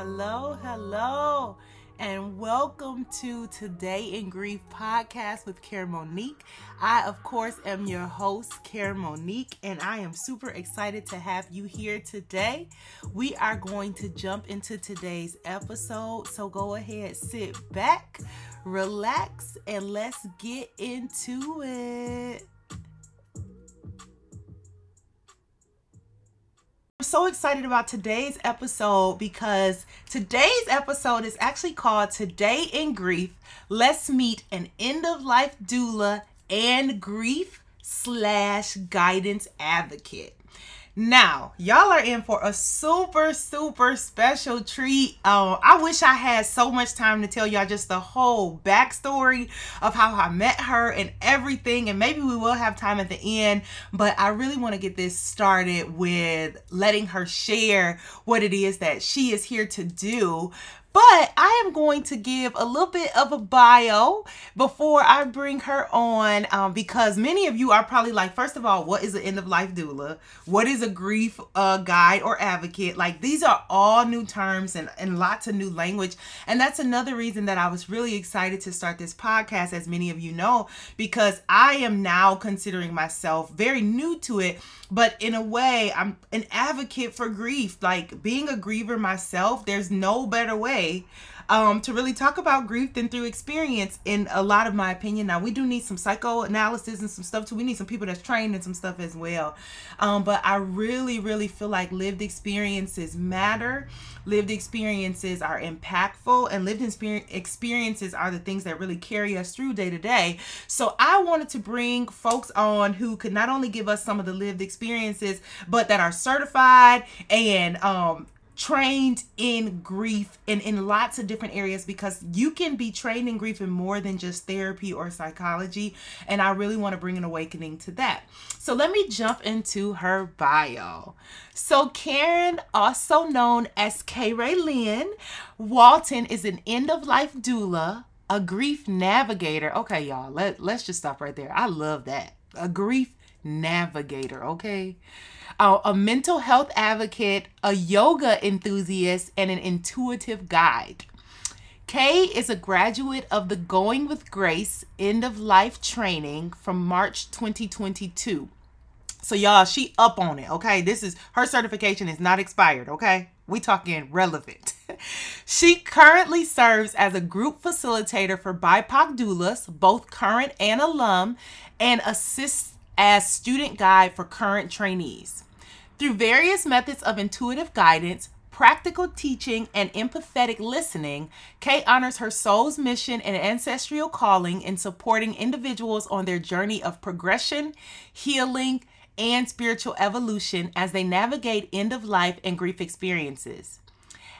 Hello, hello, and welcome to Today in Grief podcast with Care Monique. I, of course, am your host, Care Monique, and I am super excited to have you here today. We are going to jump into today's episode, so go ahead, sit back, relax, and let's get into it. So excited about today's episode because today's episode is actually called Today in Grief. Let's meet an end of life doula and grief slash guidance advocate. Now, y'all are in for a super, super special treat. Uh, I wish I had so much time to tell y'all just the whole backstory of how I met her and everything. And maybe we will have time at the end, but I really want to get this started with letting her share what it is that she is here to do but I am going to give a little bit of a bio before I bring her on um, because many of you are probably like, first of all, what is an end of life doula? What is a grief uh, guide or advocate? Like, these are all new terms and, and lots of new language. And that's another reason that I was really excited to start this podcast, as many of you know, because I am now considering myself very new to it but in a way i'm an advocate for grief. Like being a griever myself there's no better way um, to really talk about grief than through experience in a lot of my opinion. Now we do need some psychoanalysis and some stuff too. We need some people that's trained in some stuff as well. Um, but i really really feel like lived experiences matter. Lived experiences are impactful and lived experiences are the things that really carry us through day to day. So i wanted to bring folks on who could not only give us some of the lived experiences but that are certified and um, trained in grief and in lots of different areas because you can be trained in grief in more than just therapy or psychology. And I really want to bring an awakening to that. So let me jump into her bio. So, Karen, also known as K. Ray Lynn Walton, is an end of life doula, a grief navigator. Okay, y'all, let, let's just stop right there. I love that. A grief navigator, okay? A mental health advocate, a yoga enthusiast, and an intuitive guide. Kay is a graduate of the Going with Grace End of Life training from March 2022. So y'all, she up on it, okay? This is her certification is not expired, okay? We talking relevant. she currently serves as a group facilitator for BIPOC doulas, both current and alum, and assists as student guide for current trainees. Through various methods of intuitive guidance, practical teaching, and empathetic listening, Kay honors her soul's mission and ancestral calling in supporting individuals on their journey of progression, healing, and spiritual evolution as they navigate end of life and grief experiences.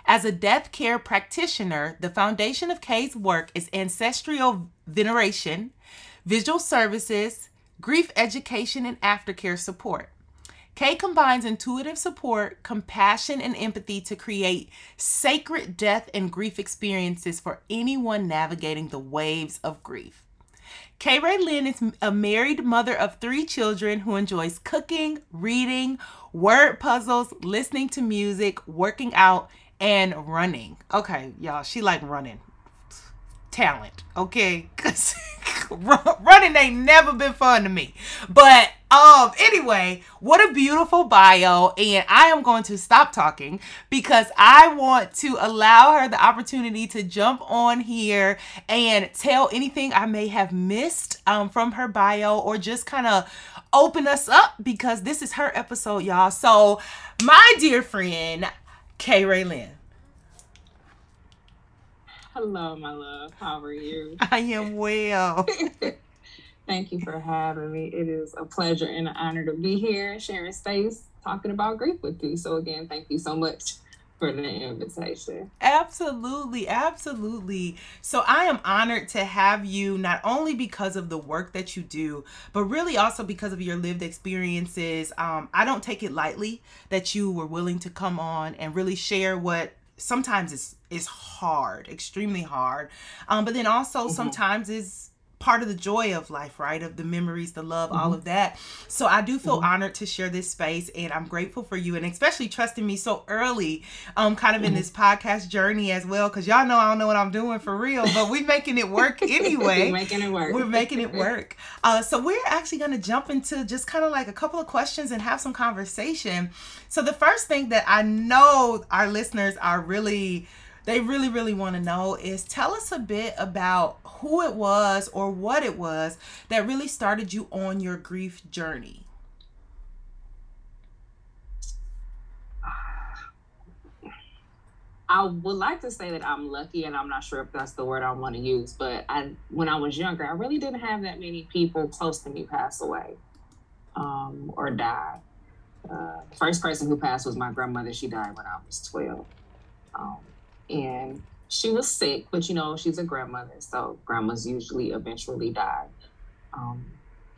As a death care practitioner, the foundation of Kay's work is ancestral veneration, vigil services, grief education, and aftercare support. Kay combines intuitive support, compassion, and empathy to create sacred death and grief experiences for anyone navigating the waves of grief. Kay Ray Lynn is a married mother of three children who enjoys cooking, reading, word puzzles, listening to music, working out, and running. Okay, y'all, she like running. Talent, okay? Cause running ain't never been fun to me. But um, anyway, what a beautiful bio. And I am going to stop talking because I want to allow her the opportunity to jump on here and tell anything I may have missed um, from her bio or just kind of open us up because this is her episode, y'all. So, my dear friend, Kay Ray Lynn. Hello, my love. How are you? I am well. Thank you for having me. It is a pleasure and an honor to be here sharing space talking about grief with you. So again, thank you so much for the invitation. Absolutely, absolutely. So I am honored to have you not only because of the work that you do, but really also because of your lived experiences. Um, I don't take it lightly that you were willing to come on and really share what sometimes it's it's hard, extremely hard. Um, but then also mm-hmm. sometimes is part of the joy of life, right? Of the memories, the love, mm-hmm. all of that. So I do feel mm-hmm. honored to share this space and I'm grateful for you and especially trusting me so early, um, kind of mm-hmm. in this podcast journey as well. Cause y'all know I don't know what I'm doing for real, but we're making it work anyway. making it work. We're making it work. Uh, so we're actually gonna jump into just kind of like a couple of questions and have some conversation. So the first thing that I know our listeners are really they really, really want to know is tell us a bit about who it was or what it was that really started you on your grief journey. I would like to say that I'm lucky, and I'm not sure if that's the word I want to use. But I, when I was younger, I really didn't have that many people close to me pass away um, or die. Uh, first person who passed was my grandmother. She died when I was 12. Um, and she was sick, but you know, she's a grandmother, so grandmas usually eventually die. Um,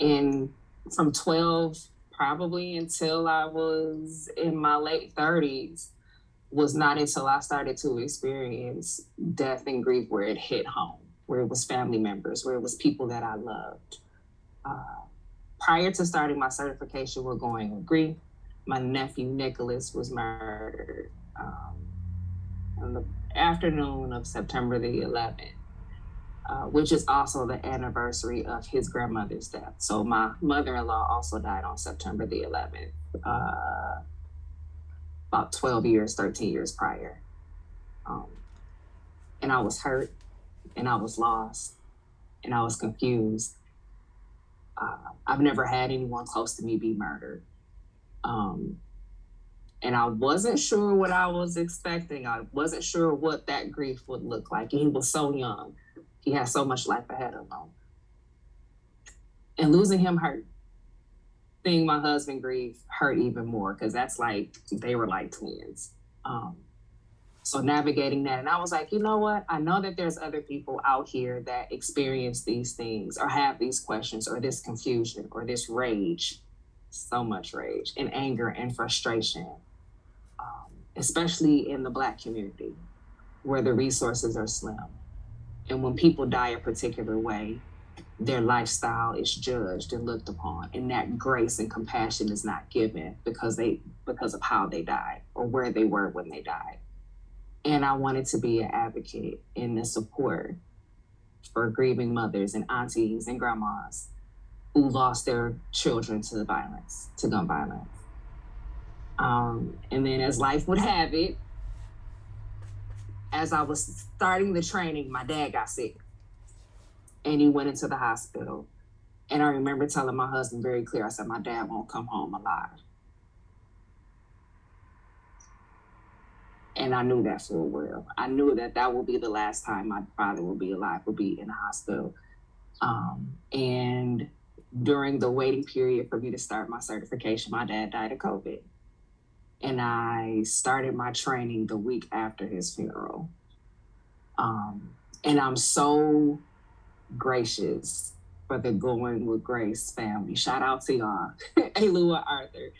and from 12 probably until I was in my late 30s was not until I started to experience death and grief where it hit home, where it was family members, where it was people that I loved. Uh, prior to starting my certification with going with grief, my nephew Nicholas was murdered. Um, on the afternoon of September the 11th, uh, which is also the anniversary of his grandmother's death. So my mother-in-law also died on September the 11th, uh, about 12 years, 13 years prior. Um, and I was hurt, and I was lost, and I was confused. Uh, I've never had anyone close to me be murdered. Um, and I wasn't sure what I was expecting. I wasn't sure what that grief would look like. He was so young. He had so much life ahead of him. And losing him hurt. Seeing my husband grieve hurt even more because that's like they were like twins. Um, so navigating that, and I was like, you know what? I know that there's other people out here that experience these things or have these questions or this confusion or this rage, so much rage and anger and frustration especially in the Black community where the resources are slim. And when people die a particular way, their lifestyle is judged and looked upon and that grace and compassion is not given because they because of how they died or where they were when they died and i wanted to be an advocate in the support for grieving mothers and aunties and grandmas who lost their children to the violence to gun violence um, and then, as life would have it, as I was starting the training, my dad got sick and he went into the hospital. And I remember telling my husband very clear I said, My dad won't come home alive. And I knew that full well. I knew that that will be the last time my father will be alive, will be in the hospital. Um, and during the waiting period for me to start my certification, my dad died of COVID and I started my training the week after his funeral. Um, and I'm so gracious for the Going with Grace family. Shout out to y'all, Alua Arthur,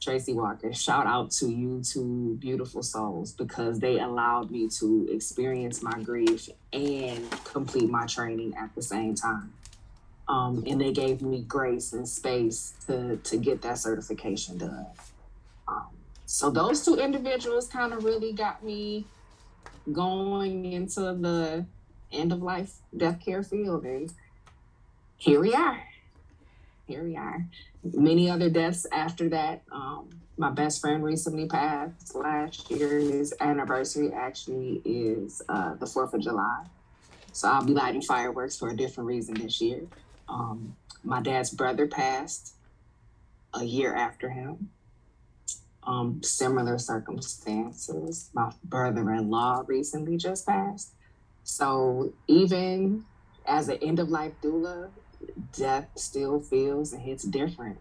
Tracy Walker. Shout out to you two beautiful souls because they allowed me to experience my grief and complete my training at the same time. Um, and they gave me grace and space to to get that certification done. So those two individuals kind of really got me going into the end of life death care field. And here we are. Here we are. Many other deaths after that. Um, my best friend recently passed last year. His anniversary actually is uh, the 4th of July. So I'll be lighting fireworks for a different reason this year. Um, my dad's brother passed a year after him um, similar circumstances. My brother in law recently just passed. So even as an end of life doula, death still feels and hits different.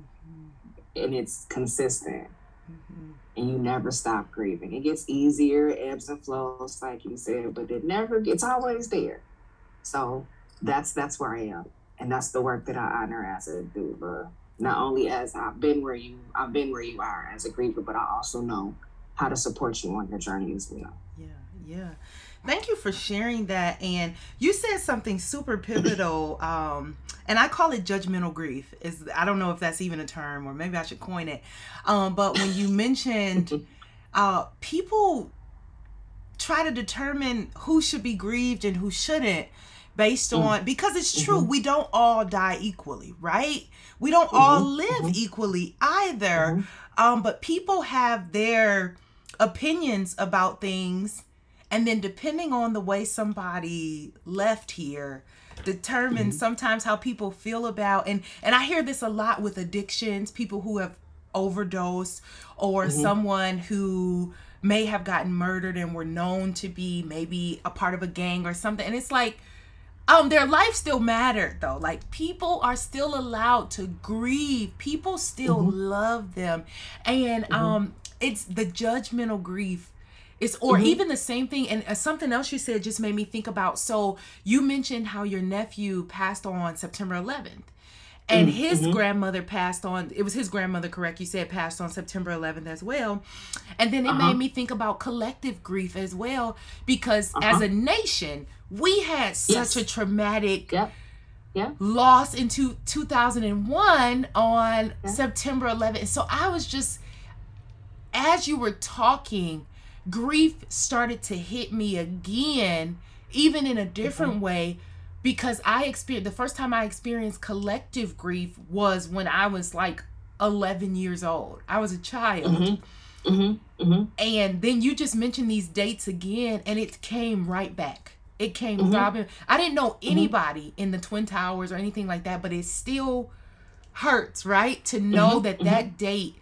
Mm-hmm. And it's consistent. Mm-hmm. And you never stop grieving. It gets easier, ebbs and flows, like you said, but it never gets always there. So that's that's where I am. And that's the work that I honor as a doula not only as I've been where you I've been where you are as a griever, but I also know how to support you on your journey as well. Yeah, Yeah. Thank you for sharing that. And you said something super pivotal, um, and I call it judgmental grief. Is I don't know if that's even a term, or maybe I should coin it. Um, but when you mentioned uh, people try to determine who should be grieved and who shouldn't based mm. on because it's true mm-hmm. we don't all die equally right we don't mm-hmm. all live mm-hmm. equally either mm-hmm. um, but people have their opinions about things and then depending on the way somebody left here determines mm-hmm. sometimes how people feel about and and i hear this a lot with addictions people who have overdosed or mm-hmm. someone who may have gotten murdered and were known to be maybe a part of a gang or something. And it's like, um, their life still mattered though. Like people are still allowed to grieve. People still mm-hmm. love them, and mm-hmm. um, it's the judgmental grief. It's or mm-hmm. even the same thing. And uh, something else you said just made me think about. So you mentioned how your nephew passed on September 11th, and mm-hmm. his grandmother passed on it was his grandmother correct you said passed on september 11th as well and then it uh-huh. made me think about collective grief as well because uh-huh. as a nation we had such yes. a traumatic yep. Yeah. loss into 2001 on yeah. september 11th so i was just as you were talking grief started to hit me again even in a different mm-hmm. way because I experienced the first time I experienced collective grief was when I was like 11 years old. I was a child. Mm-hmm. Mm-hmm. Mm-hmm. And then you just mentioned these dates again, and it came right back. It came mm-hmm. Robin. I didn't know mm-hmm. anybody in the Twin Towers or anything like that, but it still hurts, right? To know mm-hmm. that that date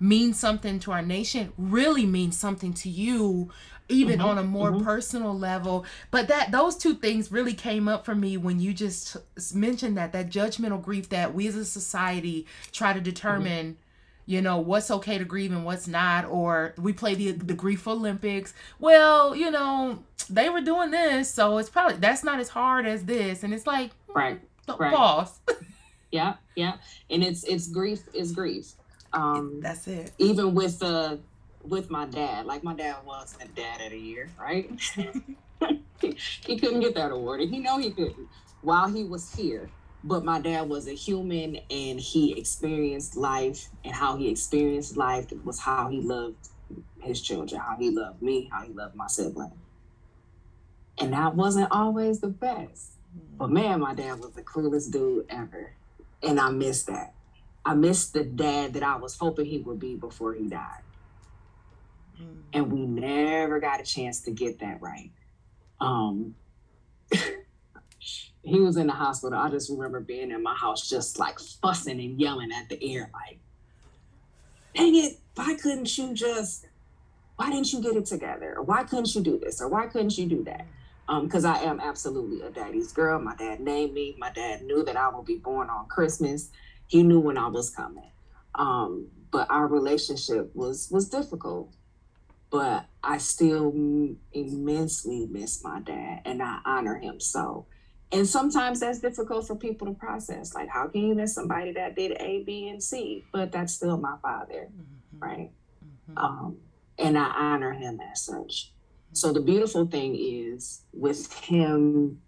means something to our nation, really means something to you even mm-hmm, on a more mm-hmm. personal level. But that those two things really came up for me when you just mentioned that that judgmental grief that we as a society try to determine mm-hmm. you know what's okay to grieve and what's not or we play the the grief olympics. Well you know they were doing this so it's probably that's not as hard as this. And it's like right. right. boss yeah yeah and it's it's grief is grief. Um that's it. even with the with my dad. Like my dad was the dad of the year, right? he, he couldn't get that award, and he know he couldn't while he was here. But my dad was a human, and he experienced life, and how he experienced life was how he loved his children, how he loved me, how he loved my sibling. And that wasn't always the best. But mm-hmm. man, my dad was the coolest dude ever. And I miss that. I miss the dad that I was hoping he would be before he died. Mm. And we never got a chance to get that right. Um, he was in the hospital. I just remember being in my house, just like fussing and yelling at the air, like, dang it, why couldn't you just, why didn't you get it together? Or why couldn't you do this? Or why couldn't you do that? Because um, I am absolutely a daddy's girl. My dad named me. My dad knew that I would be born on Christmas. He knew when I was coming. Um, but our relationship was was difficult but I still immensely miss my dad and I honor him so. And sometimes that's difficult for people to process. Like, how can you miss somebody that did A, B, and C? But that's still my father, mm-hmm. right? Mm-hmm. Um, and I honor him as such. So the beautiful thing is with him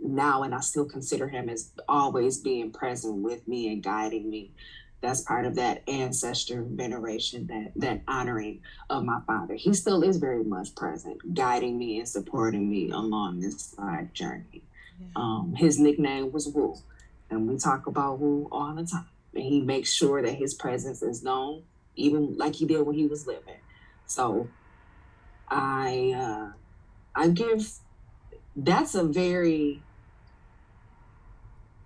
now, and I still consider him as always being present with me and guiding me that's part of that ancestor veneration, that that honoring of my father. He still is very much present, guiding me and supporting me along this life journey. Yeah. Um, his nickname was Woo, and we talk about Woo all the time. And he makes sure that his presence is known, even like he did when he was living. So, I uh, I give. That's a very.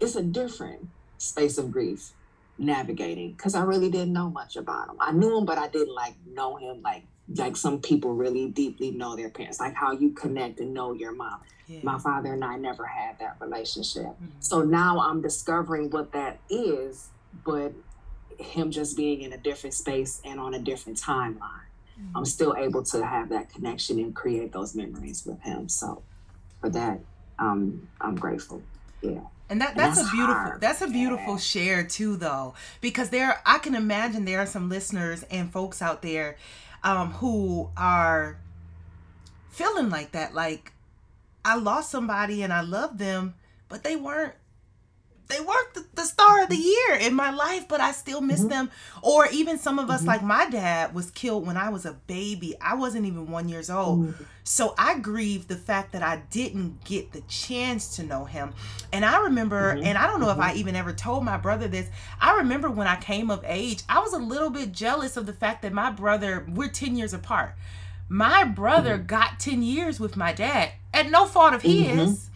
It's a different space of grief navigating because I really didn't know much about him. I knew him, but I didn't like know him like like some people really deeply know their parents, like how you connect and know your mom. Yeah. My father and I never had that relationship. Mm-hmm. So now I'm discovering what that is, but him just being in a different space and on a different timeline. Mm-hmm. I'm still able to have that connection and create those memories with him. So for that, um, I'm grateful. Yeah. And that that's, a beautiful hard. that's a beautiful yeah. share too though because there I can imagine there are some listeners and folks out there um, who are feeling like that. Like I lost somebody and I love them, but they weren't they weren't the, the star of the year in my life, but I still miss mm-hmm. them. Or even some of us, mm-hmm. like my dad was killed when I was a baby. I wasn't even one years old. Mm-hmm. So I grieve the fact that I didn't get the chance to know him. And I remember, mm-hmm. and I don't know if I mm-hmm. even ever told my brother this. I remember when I came of age, I was a little bit jealous of the fact that my brother, we're 10 years apart. My brother mm-hmm. got 10 years with my dad at no fault of his.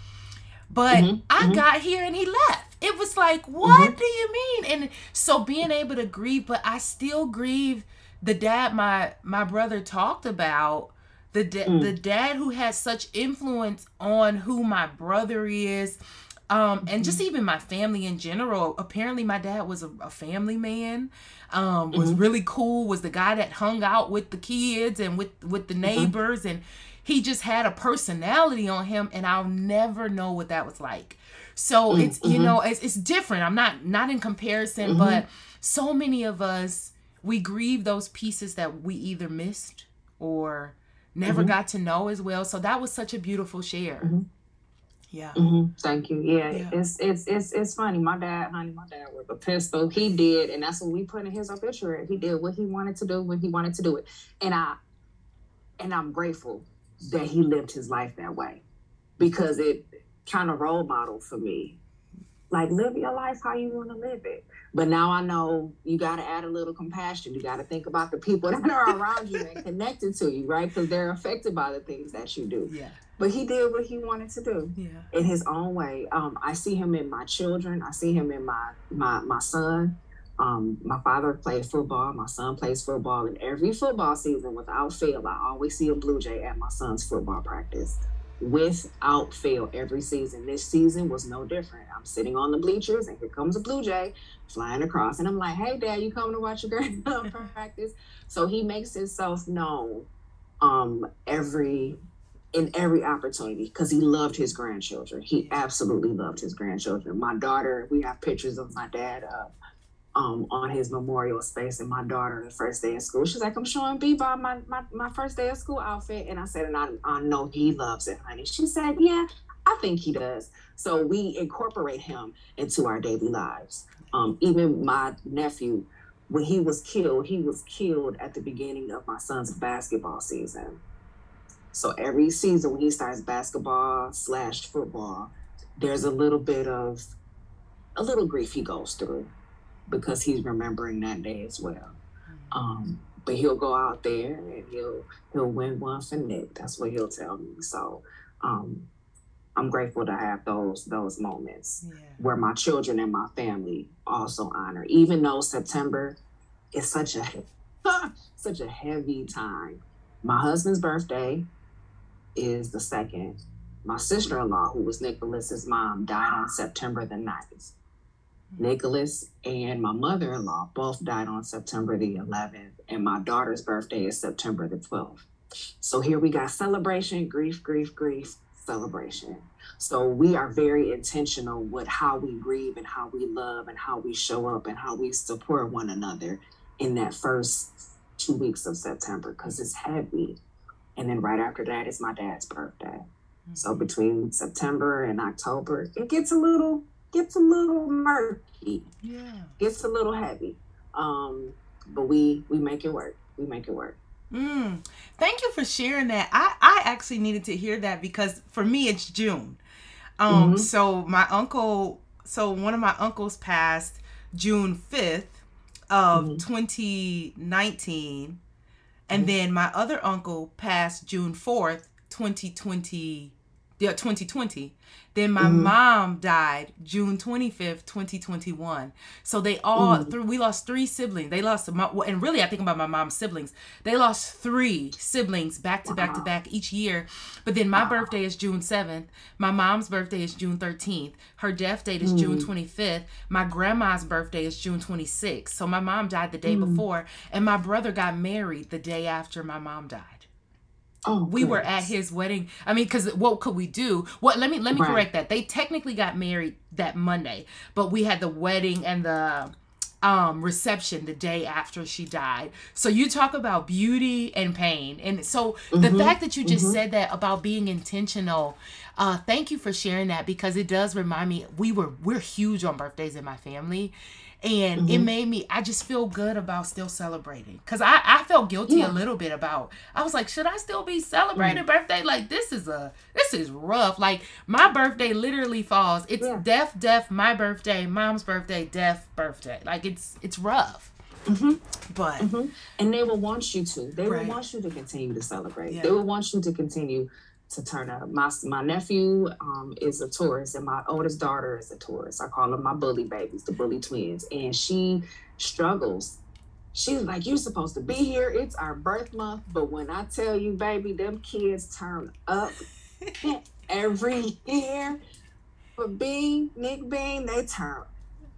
But I got here and he left it was like, what mm-hmm. do you mean? And so being able to grieve, but I still grieve the dad my my brother talked about the da- mm. the dad who has such influence on who my brother is um, and just mm-hmm. even my family in general apparently my dad was a, a family man um, was mm-hmm. really cool was the guy that hung out with the kids and with with the mm-hmm. neighbors mm-hmm. and he just had a personality on him and i'll never know what that was like so mm, it's you mm-hmm. know it's, it's different. I'm not not in comparison, mm-hmm. but so many of us we grieve those pieces that we either missed or never mm-hmm. got to know as well. So that was such a beautiful share. Mm-hmm. Yeah. Mm-hmm. Thank you. Yeah, yeah, it's it's it's it's funny. My dad, honey, my dad was a pistol. He did, and that's what we put in his obituary. He did what he wanted to do when he wanted to do it, and I and I'm grateful that he lived his life that way because it kind of role model for me. Like live your life how you want to live it. But now I know you got to add a little compassion. You got to think about the people that are around you and connected to you, right? Because they're affected by the things that you do. Yeah. But he did what he wanted to do yeah. in his own way. Um, I see him in my children. I see him in my my my son. Um, my father played football. My son plays football. And every football season, without fail, I always see a Blue Jay at my son's football practice without fail every season. This season was no different. I'm sitting on the bleachers and here comes a blue jay flying across. And I'm like, hey, dad, you coming to watch your grandson practice? So he makes himself known um, every in every opportunity because he loved his grandchildren. He absolutely loved his grandchildren. My daughter, we have pictures of my dad uh, um, on his memorial space. And my daughter, the first day of school, she's like, I'm showing Bebop my, my, my first day of school outfit. And I said, and I, I know he loves it, honey. She said, yeah, I think he does. So we incorporate him into our daily lives. Um, even my nephew, when he was killed, he was killed at the beginning of my son's basketball season. So every season when he starts basketball slash football, there's a little bit of a little grief he goes through because he's remembering that day as well. Mm-hmm. Um, but he'll go out there and he'll he'll win one for Nick. That's what he'll tell me. So um, I'm grateful to have those those moments yeah. where my children and my family also honor. Even though September is such a such a heavy time. My husband's birthday is the second. My sister-in-law, who was Nicholas's mom, died on September the 9th. Nicholas and my mother in law both died on September the 11th, and my daughter's birthday is September the 12th. So here we got celebration, grief, grief, grief, celebration. So we are very intentional with how we grieve and how we love and how we show up and how we support one another in that first two weeks of September because it's heavy. And then right after that is my dad's birthday. Mm-hmm. So between September and October, it gets a little gets a little murky. Yeah. Gets a little heavy. Um, but we we make it work. We make it work. Mm. Thank you for sharing that. I I actually needed to hear that because for me it's June. Um, mm-hmm. so my uncle, so one of my uncles passed June fifth of mm-hmm. 2019, and mm-hmm. then my other uncle passed June fourth, 2020. Yeah, 2020. Then my mm-hmm. mom died June 25th, 2021. So they all mm. we lost three siblings. They lost my, and really I think about my mom's siblings. They lost three siblings back to wow. back to back each year. But then my wow. birthday is June 7th. My mom's birthday is June 13th. Her death date is mm. June 25th. My grandma's birthday is June 26th. So my mom died the day mm. before and my brother got married the day after my mom died. Oh, we goodness. were at his wedding. I mean, because what could we do? What? Let me let me right. correct that. They technically got married that Monday, but we had the wedding and the um reception the day after she died. So you talk about beauty and pain. And so mm-hmm. the fact that you just mm-hmm. said that about being intentional, uh thank you for sharing that because it does remind me we were we're huge on birthdays in my family and mm-hmm. it made me i just feel good about still celebrating because I, I felt guilty yeah. a little bit about i was like should i still be celebrating mm-hmm. birthday like this is a this is rough like my birthday literally falls it's yeah. death death my birthday mom's birthday death birthday like it's it's rough Mm-hmm. But mm-hmm. and they will want you to. They right. will want you to continue to celebrate. Yeah. They will want you to continue to turn up. My my nephew um, is a Taurus, and my oldest daughter is a Taurus. I call them my bully babies, the bully twins, and she struggles. She's like, "You're supposed to be here. It's our birth month." But when I tell you, baby, them kids turn up every year. For Bean, Nick Bean, they turn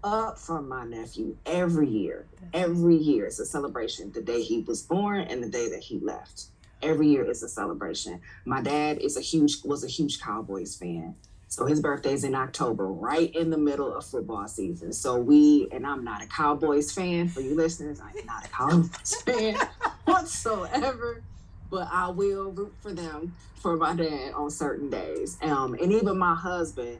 up for my nephew every year. Every year, it's a celebration. The day he was born and the day that he left every year is a celebration. My dad is a huge was a huge Cowboys fan. So his birthday's in October, right in the middle of football season. So we and I'm not a Cowboys fan for you listeners. I'm not a Cowboys fan whatsoever, but I will root for them for my dad on certain days. Um, and even my husband.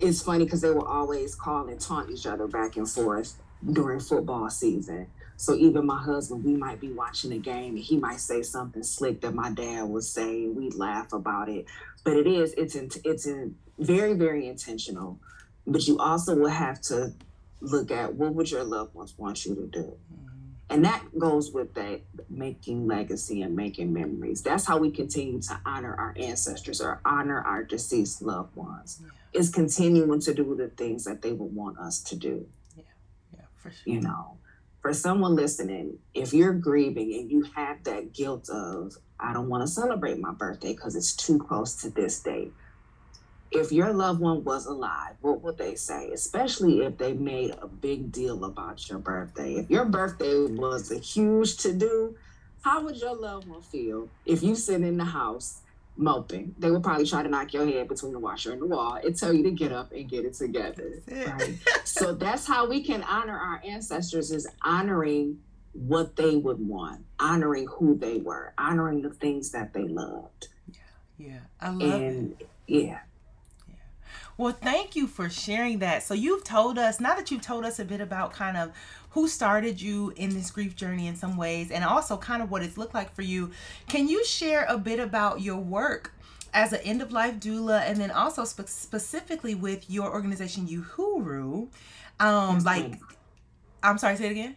It's funny because they will always call and taunt each other back and forth during football season. So even my husband, we might be watching a game and he might say something slick that my dad would say. We laugh about it, but it is it's in, it's in very very intentional. But you also will have to look at what would your loved ones want you to do, mm-hmm. and that goes with that making legacy and making memories. That's how we continue to honor our ancestors or honor our deceased loved ones. Yeah. Is continuing to do the things that they would want us to do. Yeah, yeah, for sure. You know for someone listening, if you're grieving and you have that guilt of, I don't want to celebrate my birthday because it's too close to this date. If your loved one was alive, what would they say? Especially if they made a big deal about your birthday. If your birthday was a huge to do, how would your loved one feel if you sit in the house moping. They would probably try to knock your head between the washer and the wall and tell you to get up and get it together. Right. so that's how we can honor our ancestors is honoring what they would want, honoring who they were, honoring the things that they loved. Yeah, yeah. I love and, it. Yeah. Well, thank you for sharing that. So you've told us, now that you've told us a bit about kind of who started you in this grief journey in some ways and also kind of what it's looked like for you, can you share a bit about your work as an end of life doula and then also spe- specifically with your organization Uhuru? Um, yes, like, ma'am. I'm sorry, say it again.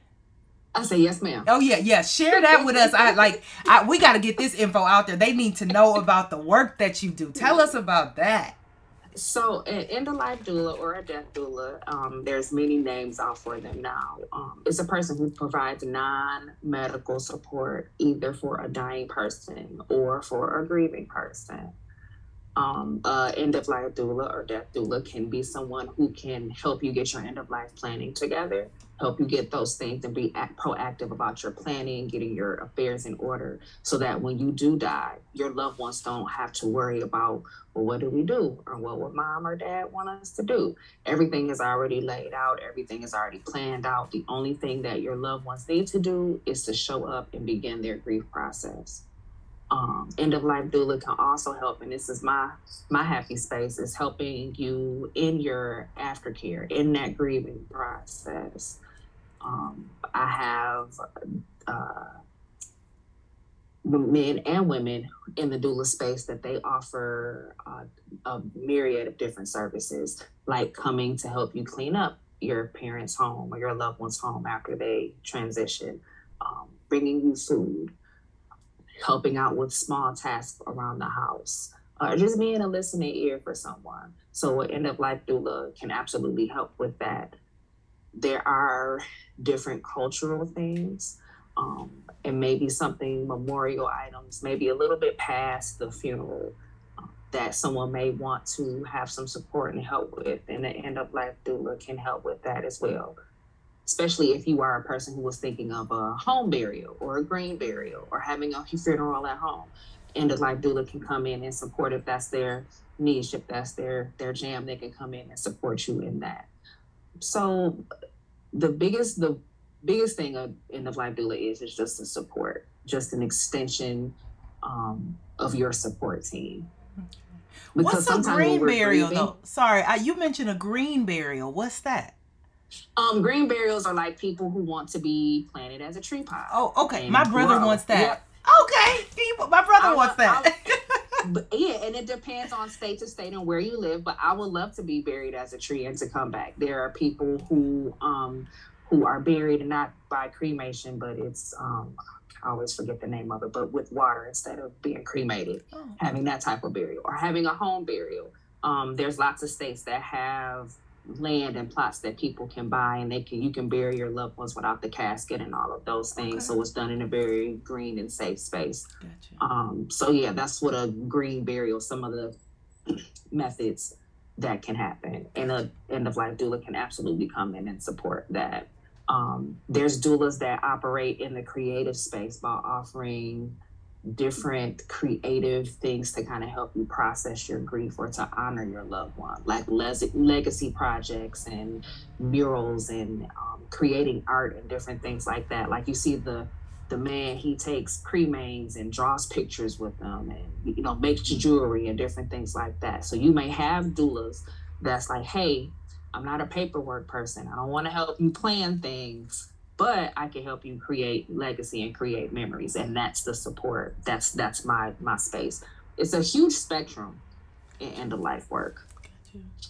I say yes, ma'am. Oh yeah, yeah. Share that with us. I like. I, we got to get this info out there. They need to know about the work that you do. Tell us about that. So, an end of life doula or a death doula, um, there's many names out for them now. Um, it's a person who provides non medical support either for a dying person or for a grieving person. Um, uh, end of life doula or death doula can be someone who can help you get your end of life planning together help you get those things and be proactive about your planning, getting your affairs in order so that when you do die, your loved ones don't have to worry about, well, what do we do? Or what would mom or dad want us to do? Everything is already laid out, everything is already planned out. The only thing that your loved ones need to do is to show up and begin their grief process. Um, end of life doula can also help, and this is my my happy space is helping you in your aftercare in that grieving process. Um, I have uh, men and women in the doula space that they offer uh, a myriad of different services, like coming to help you clean up your parents' home or your loved one's home after they transition, um, bringing you food, helping out with small tasks around the house, uh, just being a listening ear for someone. So, an end of life doula can absolutely help with that. There are different cultural things um, and maybe something memorial items, maybe a little bit past the funeral uh, that someone may want to have some support and help with. And the end of life doula can help with that as well. Especially if you are a person who was thinking of a home burial or a green burial or having a funeral at home. End of life doula can come in and support if that's their niche, if that's their their jam, they can come in and support you in that. So the biggest the biggest thing of in the life doula is is just the support, just an extension um, of your support team. What's a green burial grieving, though? Sorry, I, you mentioned a green burial. What's that? Um, green burials are like people who want to be planted as a tree pot. Oh, okay. My brother grow. wants that. Yep. Okay, my brother I, wants that. but yeah, and it depends on state to state and where you live. But I would love to be buried as a tree and to come back. There are people who um who are buried and not by cremation, but it's um I always forget the name of it, but with water instead of being cremated, oh. having that type of burial or having a home burial. Um, there's lots of states that have land and plots that people can buy and they can you can bury your loved ones without the casket and all of those things. Okay. So it's done in a very green and safe space. Gotcha. Um, so yeah, that's what a green burial, some of the methods that can happen. And a end of life doula can absolutely come in and support that. Um, there's doulas that operate in the creative space by offering different creative things to kind of help you process your grief or to honor your loved one, like legacy projects and murals and um, creating art and different things like that. Like you see the the man he takes cremains and draws pictures with them and you know makes jewelry and different things like that. So you may have doulas that's like, hey, I'm not a paperwork person. I don't want to help you plan things but I can help you create legacy and create memories. And that's the support. That's that's my my space. It's a huge spectrum in end of life work.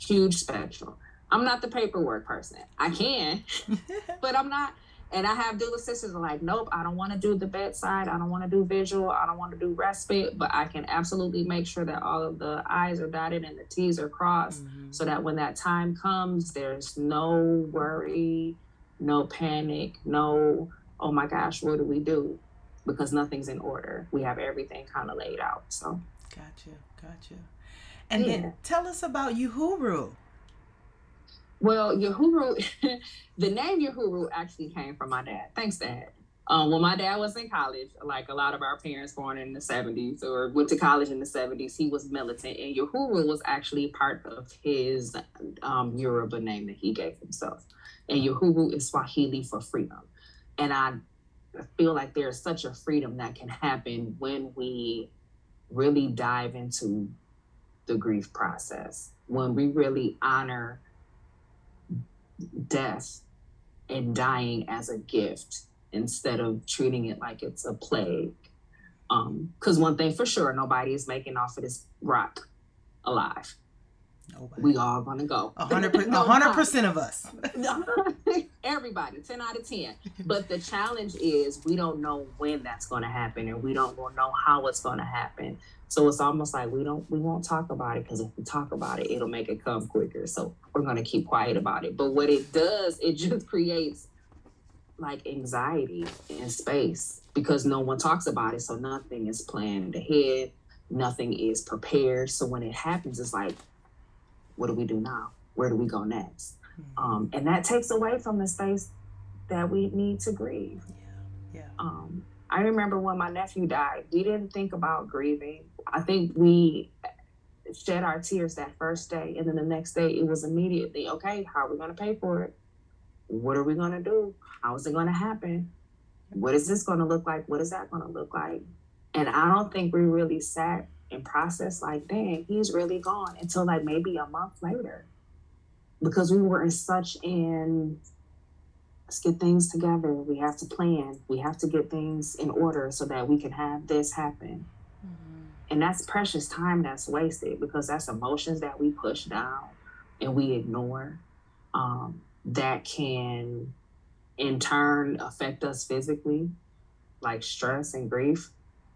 Huge spectrum. I'm not the paperwork person. I can, but I'm not. And I have doula sisters like, nope, I don't want to do the bedside. I don't want to do vigil. I don't want to do respite, but I can absolutely make sure that all of the I's are dotted and the T's are crossed mm-hmm. so that when that time comes, there's no worry, no panic, no, oh my gosh, what do we do? Because nothing's in order. We have everything kind of laid out. So, gotcha, gotcha. And yeah. then tell us about Uhuru. Well, Uhuru, the name Uhuru actually came from my dad. Thanks, Dad. Um, when my dad was in college, like a lot of our parents born in the 70s or went to college in the 70s, he was militant. And Uhuru was actually part of his um, Yoruba name that he gave himself and Uhuru is Swahili for freedom. And I feel like there's such a freedom that can happen when we really dive into the grief process, when we really honor death and dying as a gift instead of treating it like it's a plague. Because um, one thing for sure, nobody is making off of this rock alive. Nobody. We all gonna go. A hundred percent of us. Everybody, ten out of ten. But the challenge is we don't know when that's gonna happen, and we don't know how it's gonna happen. So it's almost like we don't we won't talk about it because if we talk about it, it'll make it come quicker. So we're gonna keep quiet about it. But what it does, it just creates like anxiety in space because no one talks about it. So nothing is planned ahead. Nothing is prepared. So when it happens, it's like what do we do now? Where do we go next? Um, and that takes away from the space that we need to grieve. Yeah. yeah. Um, I remember when my nephew died, we didn't think about grieving. I think we shed our tears that first day. And then the next day, it was immediately, okay, how are we going to pay for it? What are we going to do? How is it going to happen? What is this going to look like? What is that going to look like? And I don't think we really sat and processed like, dang, he's really gone until like maybe a month later. Because we were in such in let's get things together. We have to plan. We have to get things in order so that we can have this happen. Mm-hmm. And that's precious time that's wasted because that's emotions that we push down and we ignore um, that can in turn affect us physically, like stress and grief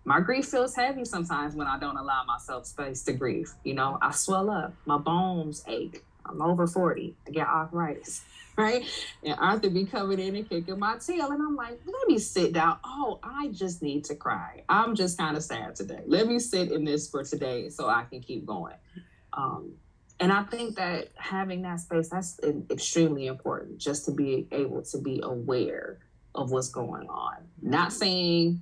my grief feels heavy sometimes when I don't allow myself space to grieve. You know, I swell up, my bones ache. I'm over 40. I get arthritis, right? And Arthur be coming in and kicking my tail. And I'm like, let me sit down. Oh, I just need to cry. I'm just kind of sad today. Let me sit in this for today so I can keep going. Um, and I think that having that space, that's extremely important just to be able to be aware of what's going on. Not saying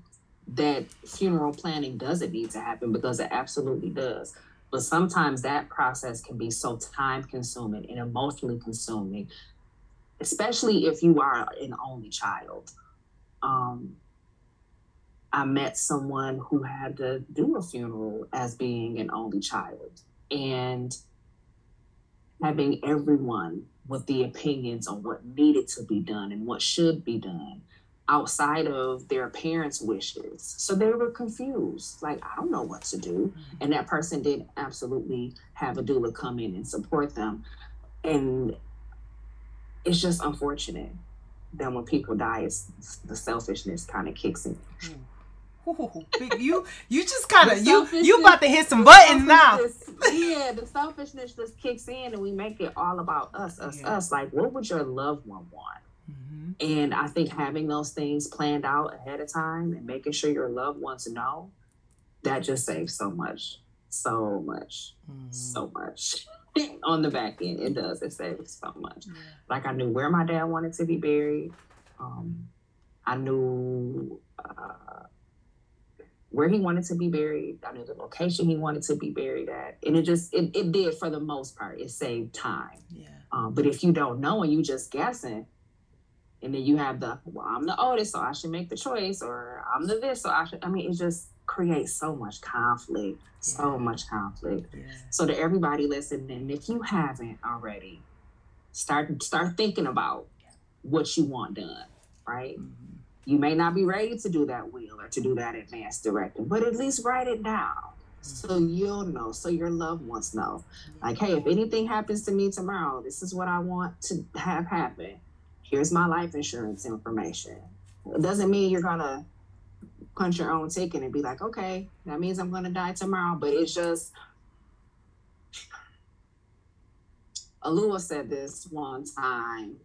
that funeral planning doesn't need to happen because it absolutely does. But sometimes that process can be so time consuming and emotionally consuming especially if you are an only child. Um, I met someone who had to do a funeral as being an only child and having everyone with the opinions on what needed to be done and what should be done outside of their parents' wishes. So they were confused, like, I don't know what to do. Mm-hmm. And that person did absolutely have a doula come in and support them. And it's just unfortunate that when people die, it's the selfishness kind of kicks in. Mm-hmm. Ooh, you you just kind of you you about to hit some buttons now. yeah, the selfishness just kicks in, and we make it all about us, us, yeah. us. Like, what would your loved one want? Mm-hmm. And I think having those things planned out ahead of time and making sure your loved ones know that just saves so much, so much, mm-hmm. so much on the back end. It does. It saves so much. Yeah. Like I knew where my dad wanted to be buried. Um, I knew. Uh, where he wanted to be buried. I knew the location he wanted to be buried at. And it just, it, it did for the most part. It saved time. Yeah. Um, but if you don't know and you just guessing, and then you have the, well, I'm the oldest, so I should make the choice, or I'm the this, so I should, I mean, it just creates so much conflict, yeah. so much conflict. Yeah. So to everybody listening, if you haven't already, start start thinking about what you want done, right? Mm-hmm you may not be ready to do that will or to do that advanced directive but at least write it down so you'll know, so your loved ones know. Like, hey, if anything happens to me tomorrow, this is what I want to have happen. Here's my life insurance information. It doesn't mean you're gonna punch your own ticket and be like, okay, that means I'm gonna die tomorrow. But it's just Alua said this one time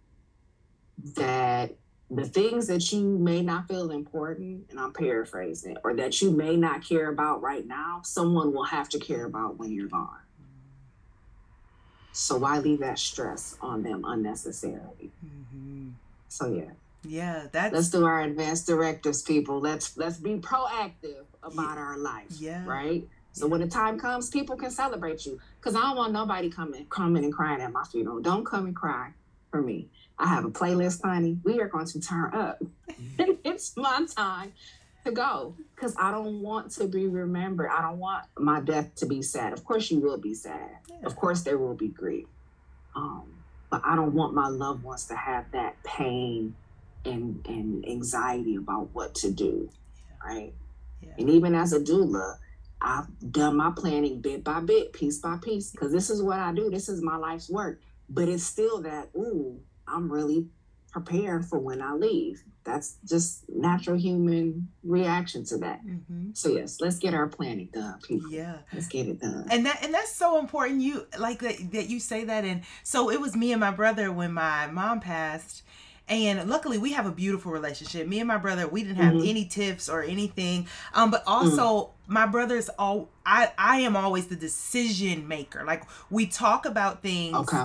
that the things that you may not feel important, and I'm paraphrasing, or that you may not care about right now, someone will have to care about when you're gone. So why leave that stress on them unnecessarily? Mm-hmm. So yeah. Yeah, that's let's do our advanced directives, people. Let's let's be proactive about yeah. our life. Yeah. Right. So yeah. when the time comes, people can celebrate you. Cause I don't want nobody coming coming and crying at my funeral. Don't come and cry for me. I have a playlist, honey. We are going to turn up. it's my time to go because I don't want to be remembered. I don't want my death to be sad. Of course, you will be sad. Yeah. Of course, there will be grief. Um, but I don't want my loved ones to have that pain and and anxiety about what to do, yeah. right? Yeah. And even as a doula, I've done my planning bit by bit, piece by piece, because this is what I do. This is my life's work. But it's still that, ooh, I'm really prepared for when I leave. That's just natural human reaction to that. Mm-hmm. So yes, let's get our planning done, people. Yeah, let's get it done. And that and that's so important. You like that that you say that. And so it was me and my brother when my mom passed. And luckily, we have a beautiful relationship. Me and my brother, we didn't have mm-hmm. any tips or anything. Um, but also, mm. my brother's all. I I am always the decision maker. Like we talk about things. Okay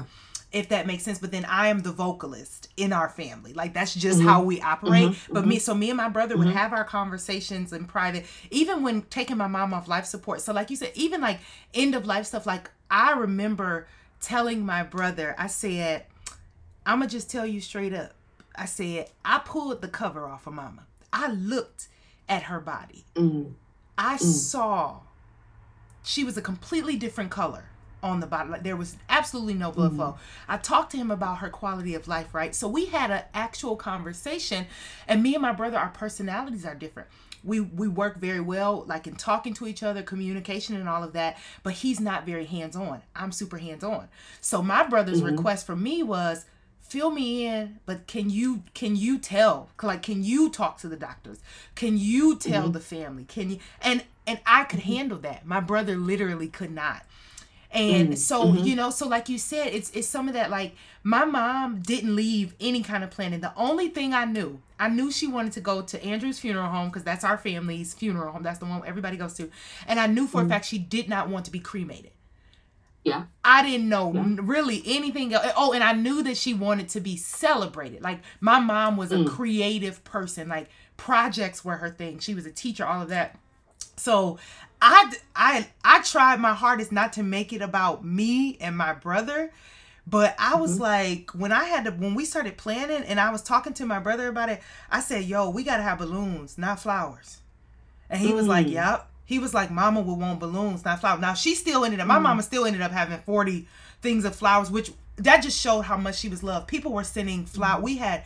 if that makes sense. But then I am the vocalist in our family. Like that's just mm-hmm. how we operate. Mm-hmm. But mm-hmm. me, so me and my brother would mm-hmm. have our conversations in private, even when taking my mom off life support. So like you said, even like end of life stuff. Like I remember telling my brother, I said, I'm gonna just tell you straight up. I said I pulled the cover off of Mama. I looked at her body. Mm-hmm. I mm. saw she was a completely different color on the bottom. Like there was absolutely no blood mm-hmm. flow. I talked to him about her quality of life, right? So we had an actual conversation, and me and my brother, our personalities are different. We we work very well, like in talking to each other, communication, and all of that. But he's not very hands on. I'm super hands on. So my brother's mm-hmm. request for me was fill me in but can you can you tell like can you talk to the doctors can you tell mm-hmm. the family can you and and i could mm-hmm. handle that my brother literally could not and mm so mm-hmm. you know so like you said it's it's some of that like my mom didn't leave any kind of planning. The only thing i knew i knew she wanted to go to andrew's funeral home because that's our family's funeral home. That's the one everybody goes to. And i knew for mm a mm-hmm. fact she did not want to be cremated. Yeah. I didn't know yeah. really anything else oh and i knew that she wanted to be celebrated. Like my mom was a mm. creative person. Like projects were her thing. She was a teacher all of that so I I I tried my hardest not to make it about me and my brother, But I was mm-hmm. like, when I had to, when we started planning and I was talking to my brother about it, I said, yo, we got to have balloons, not flowers. And he mm. was like, mm. yep. He was like, mama would want balloons, not flowers. Now, she still ended up, my mm. mama still ended up having 40 things of flowers, which that just showed how much she was loved. People were sending flowers. Mm. We had,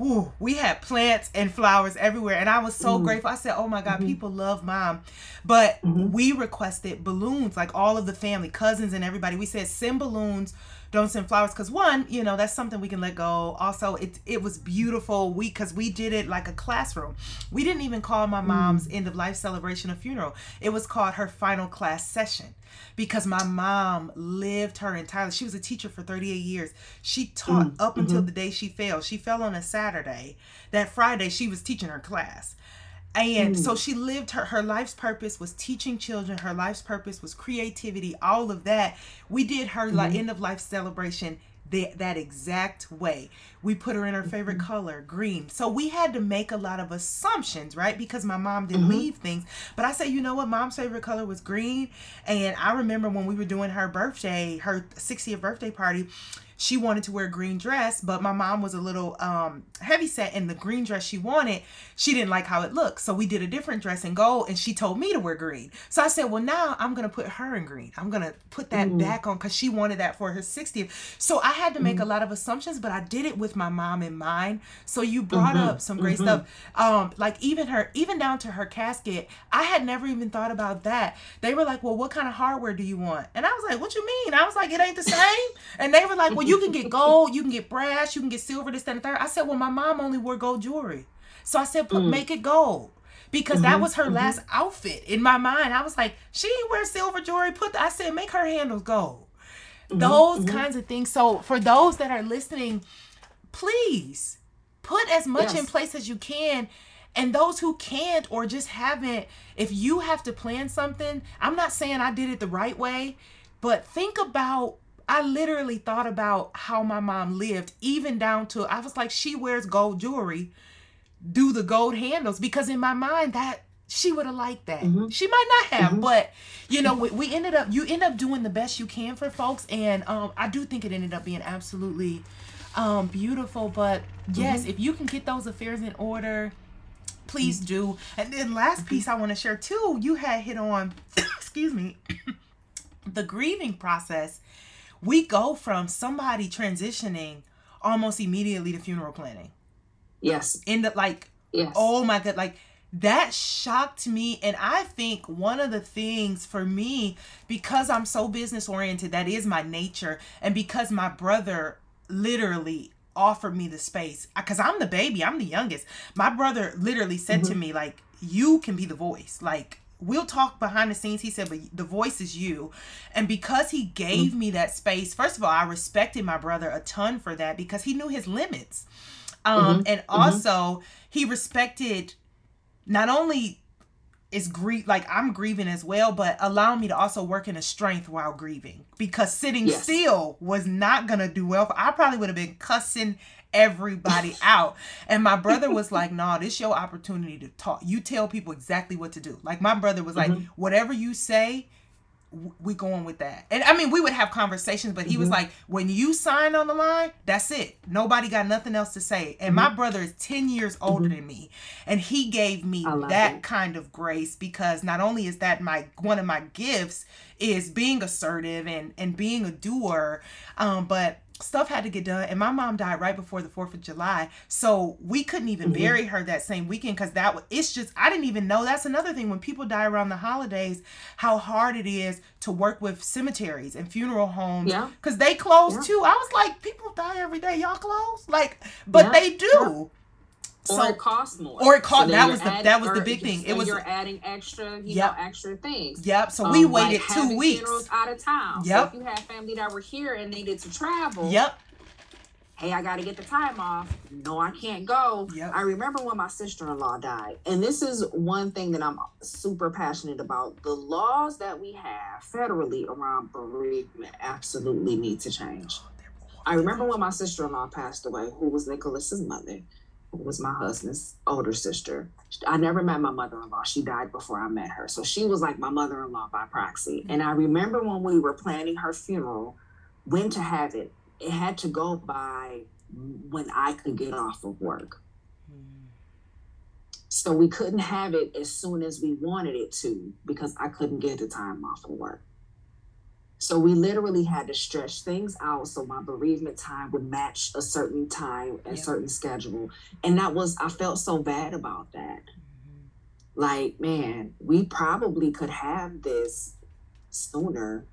whew, we had plants and flowers everywhere. And I was so mm. grateful. I said, oh my God, mm-hmm. people love mom. But mm-hmm. we requested balloons, like all of the family, cousins and everybody. We said, send balloons don't send flowers because one you know that's something we can let go. Also it it was beautiful. We because we did it like a classroom. We didn't even call my mom's mm. end of life celebration a funeral. It was called her final class session because my mom lived her entire she was a teacher for 38 years. She taught mm. up mm-hmm. until the day she fell. She fell on a saturday. That friday she was teaching her class and mm. so she lived her her life's purpose was teaching children her life's purpose was creativity all of that we did her mm-hmm. like end of life celebration that that exact way we put her in her favorite mm-hmm. color green so we had to make a lot of assumptions right because my mom didn't mm-hmm. leave things but i said you know what mom's favorite color was green and i remember when we were doing her birthday her 60th birthday party she wanted to wear a green dress, but my mom was a little um, heavy set, and the green dress she wanted, she didn't like how it looked. So we did a different dress in gold, and she told me to wear green. So I said, well, now I'm gonna put her in green. I'm gonna put that mm. back on because she wanted that for her 60th. So I had to make mm. a lot of assumptions, but I did it with my mom in mind. So you brought mm-hmm. up some great mm-hmm. stuff, um, like even her, even down to her casket. I had never even thought about that. They were like, well, what kind of hardware do you want? And I was like, what you mean? I was like, it ain't the same. And they were like, well, you can get gold, you can get brass, you can get silver, this, that, and third. I said, well, my mom only wore gold jewelry. So I said, put, mm. make it gold. Because mm-hmm, that was her mm-hmm. last outfit in my mind. I was like, she ain't wear silver jewelry. Put the, I said, make her handles gold. Mm-hmm, those mm-hmm. kinds of things. So for those that are listening, please put as much yes. in place as you can and those who can't or just haven't, if you have to plan something, I'm not saying I did it the right way, but think about I literally thought about how my mom lived, even down to I was like, she wears gold jewelry, do the gold handles, because in my mind that she would have liked that. Mm-hmm. She might not have, mm-hmm. but you know, we, we, ended up you end up doing the best you can for folks, and um, I do think it ended up being absolutely um, beautiful. But yes, mm-hmm. if you can get those affairs in order, please mm-hmm. do. And then last piece I want to share too, you had hit on, excuse me, the grieving process we go from somebody transitioning almost immediately to funeral planning. Yes. In the like, yes. oh my god, like that shocked me. And I think one of the things for me, because I'm so business oriented, that is my nature, and because my brother literally offered me the space because I'm the baby, I'm the youngest. My brother literally said mm-hmm. to me, like, you can be the voice. Like, we'll talk behind the scenes he said but the voice is you and because he gave mm. me that space first of all i respected my brother a ton for that because he knew his limits um mm-hmm. and mm-hmm. also mm-hmm. he respected not only is grief like i'm grieving as well but allow me to also work in a strength while grieving because sitting yes. still was not gonna do well for, i probably would have been cussing everybody out. And my brother was like, "No, nah, this your opportunity to talk. You tell people exactly what to do." Like my brother was like, mm-hmm. "Whatever you say, we going with that." And I mean, we would have conversations, but he mm-hmm. was like, "When you sign on the line, that's it. Nobody got nothing else to say." And mm-hmm. my brother is 10 years older mm-hmm. than me, and he gave me that it. kind of grace because not only is that my one of my gifts is being assertive and and being a doer, um, but stuff had to get done and my mom died right before the 4th of july so we couldn't even mm-hmm. bury her that same weekend because that was it's just i didn't even know that's another thing when people die around the holidays how hard it is to work with cemeteries and funeral homes yeah because they close yeah. too i was like people die every day y'all close like but yeah. they do so, or it costs more. Or it cost. So that was the that was the big thing. it was you're adding extra, you yep. know, extra things. Yep. So um, we waited like two weeks. out of town. Yep. So if you had family that were here and needed to travel. Yep. Hey, I got to get the time off. No, I can't go. Yep. I remember when my sister-in-law died, and this is one thing that I'm super passionate about. The laws that we have federally around bereavement absolutely need to change. Oh, I remember when my sister-in-law passed away, who was Nicholas's mother was my husband's older sister. I never met my mother in law. She died before I met her. So she was like my mother in law by proxy. And I remember when we were planning her funeral, when to have it. it had to go by when I could get off of work. Hmm. So we couldn't have it as soon as we wanted it to because I couldn't get the time off of work. So we literally had to stretch things out so my bereavement time would match a certain time and certain schedule. And that was I felt so bad about that. Mm-hmm. Like, man, we probably could have this sooner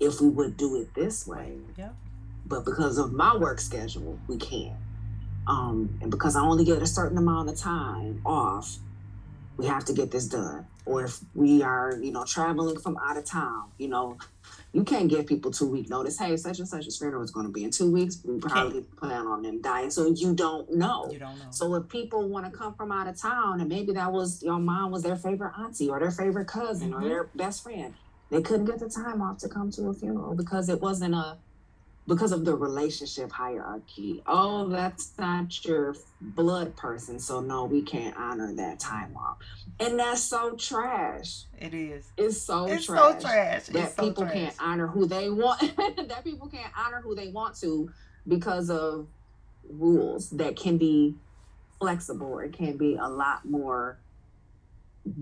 if we would do it this way. Yeah. But because of my work schedule, we can't. Um, and because I only get a certain amount of time off, we have to get this done. Or if we are, you know, traveling from out of town, you know, you can't give people two week notice. Hey, such and such a funeral is going to be in two weeks. We probably okay. plan on them dying, so you don't know. You don't know. So if people want to come from out of town, and maybe that was your mom was their favorite auntie or their favorite cousin mm-hmm. or their best friend, they couldn't get the time off to come to a funeral because it wasn't a because of the relationship hierarchy. Oh, that's not your blood person, so no, we can't honor that time off. And that's so trash. It is. It's so it's trash. so trash. That it's so people trash. can't honor who they want. that people can't honor who they want to because of rules that can be flexible. It can be a lot more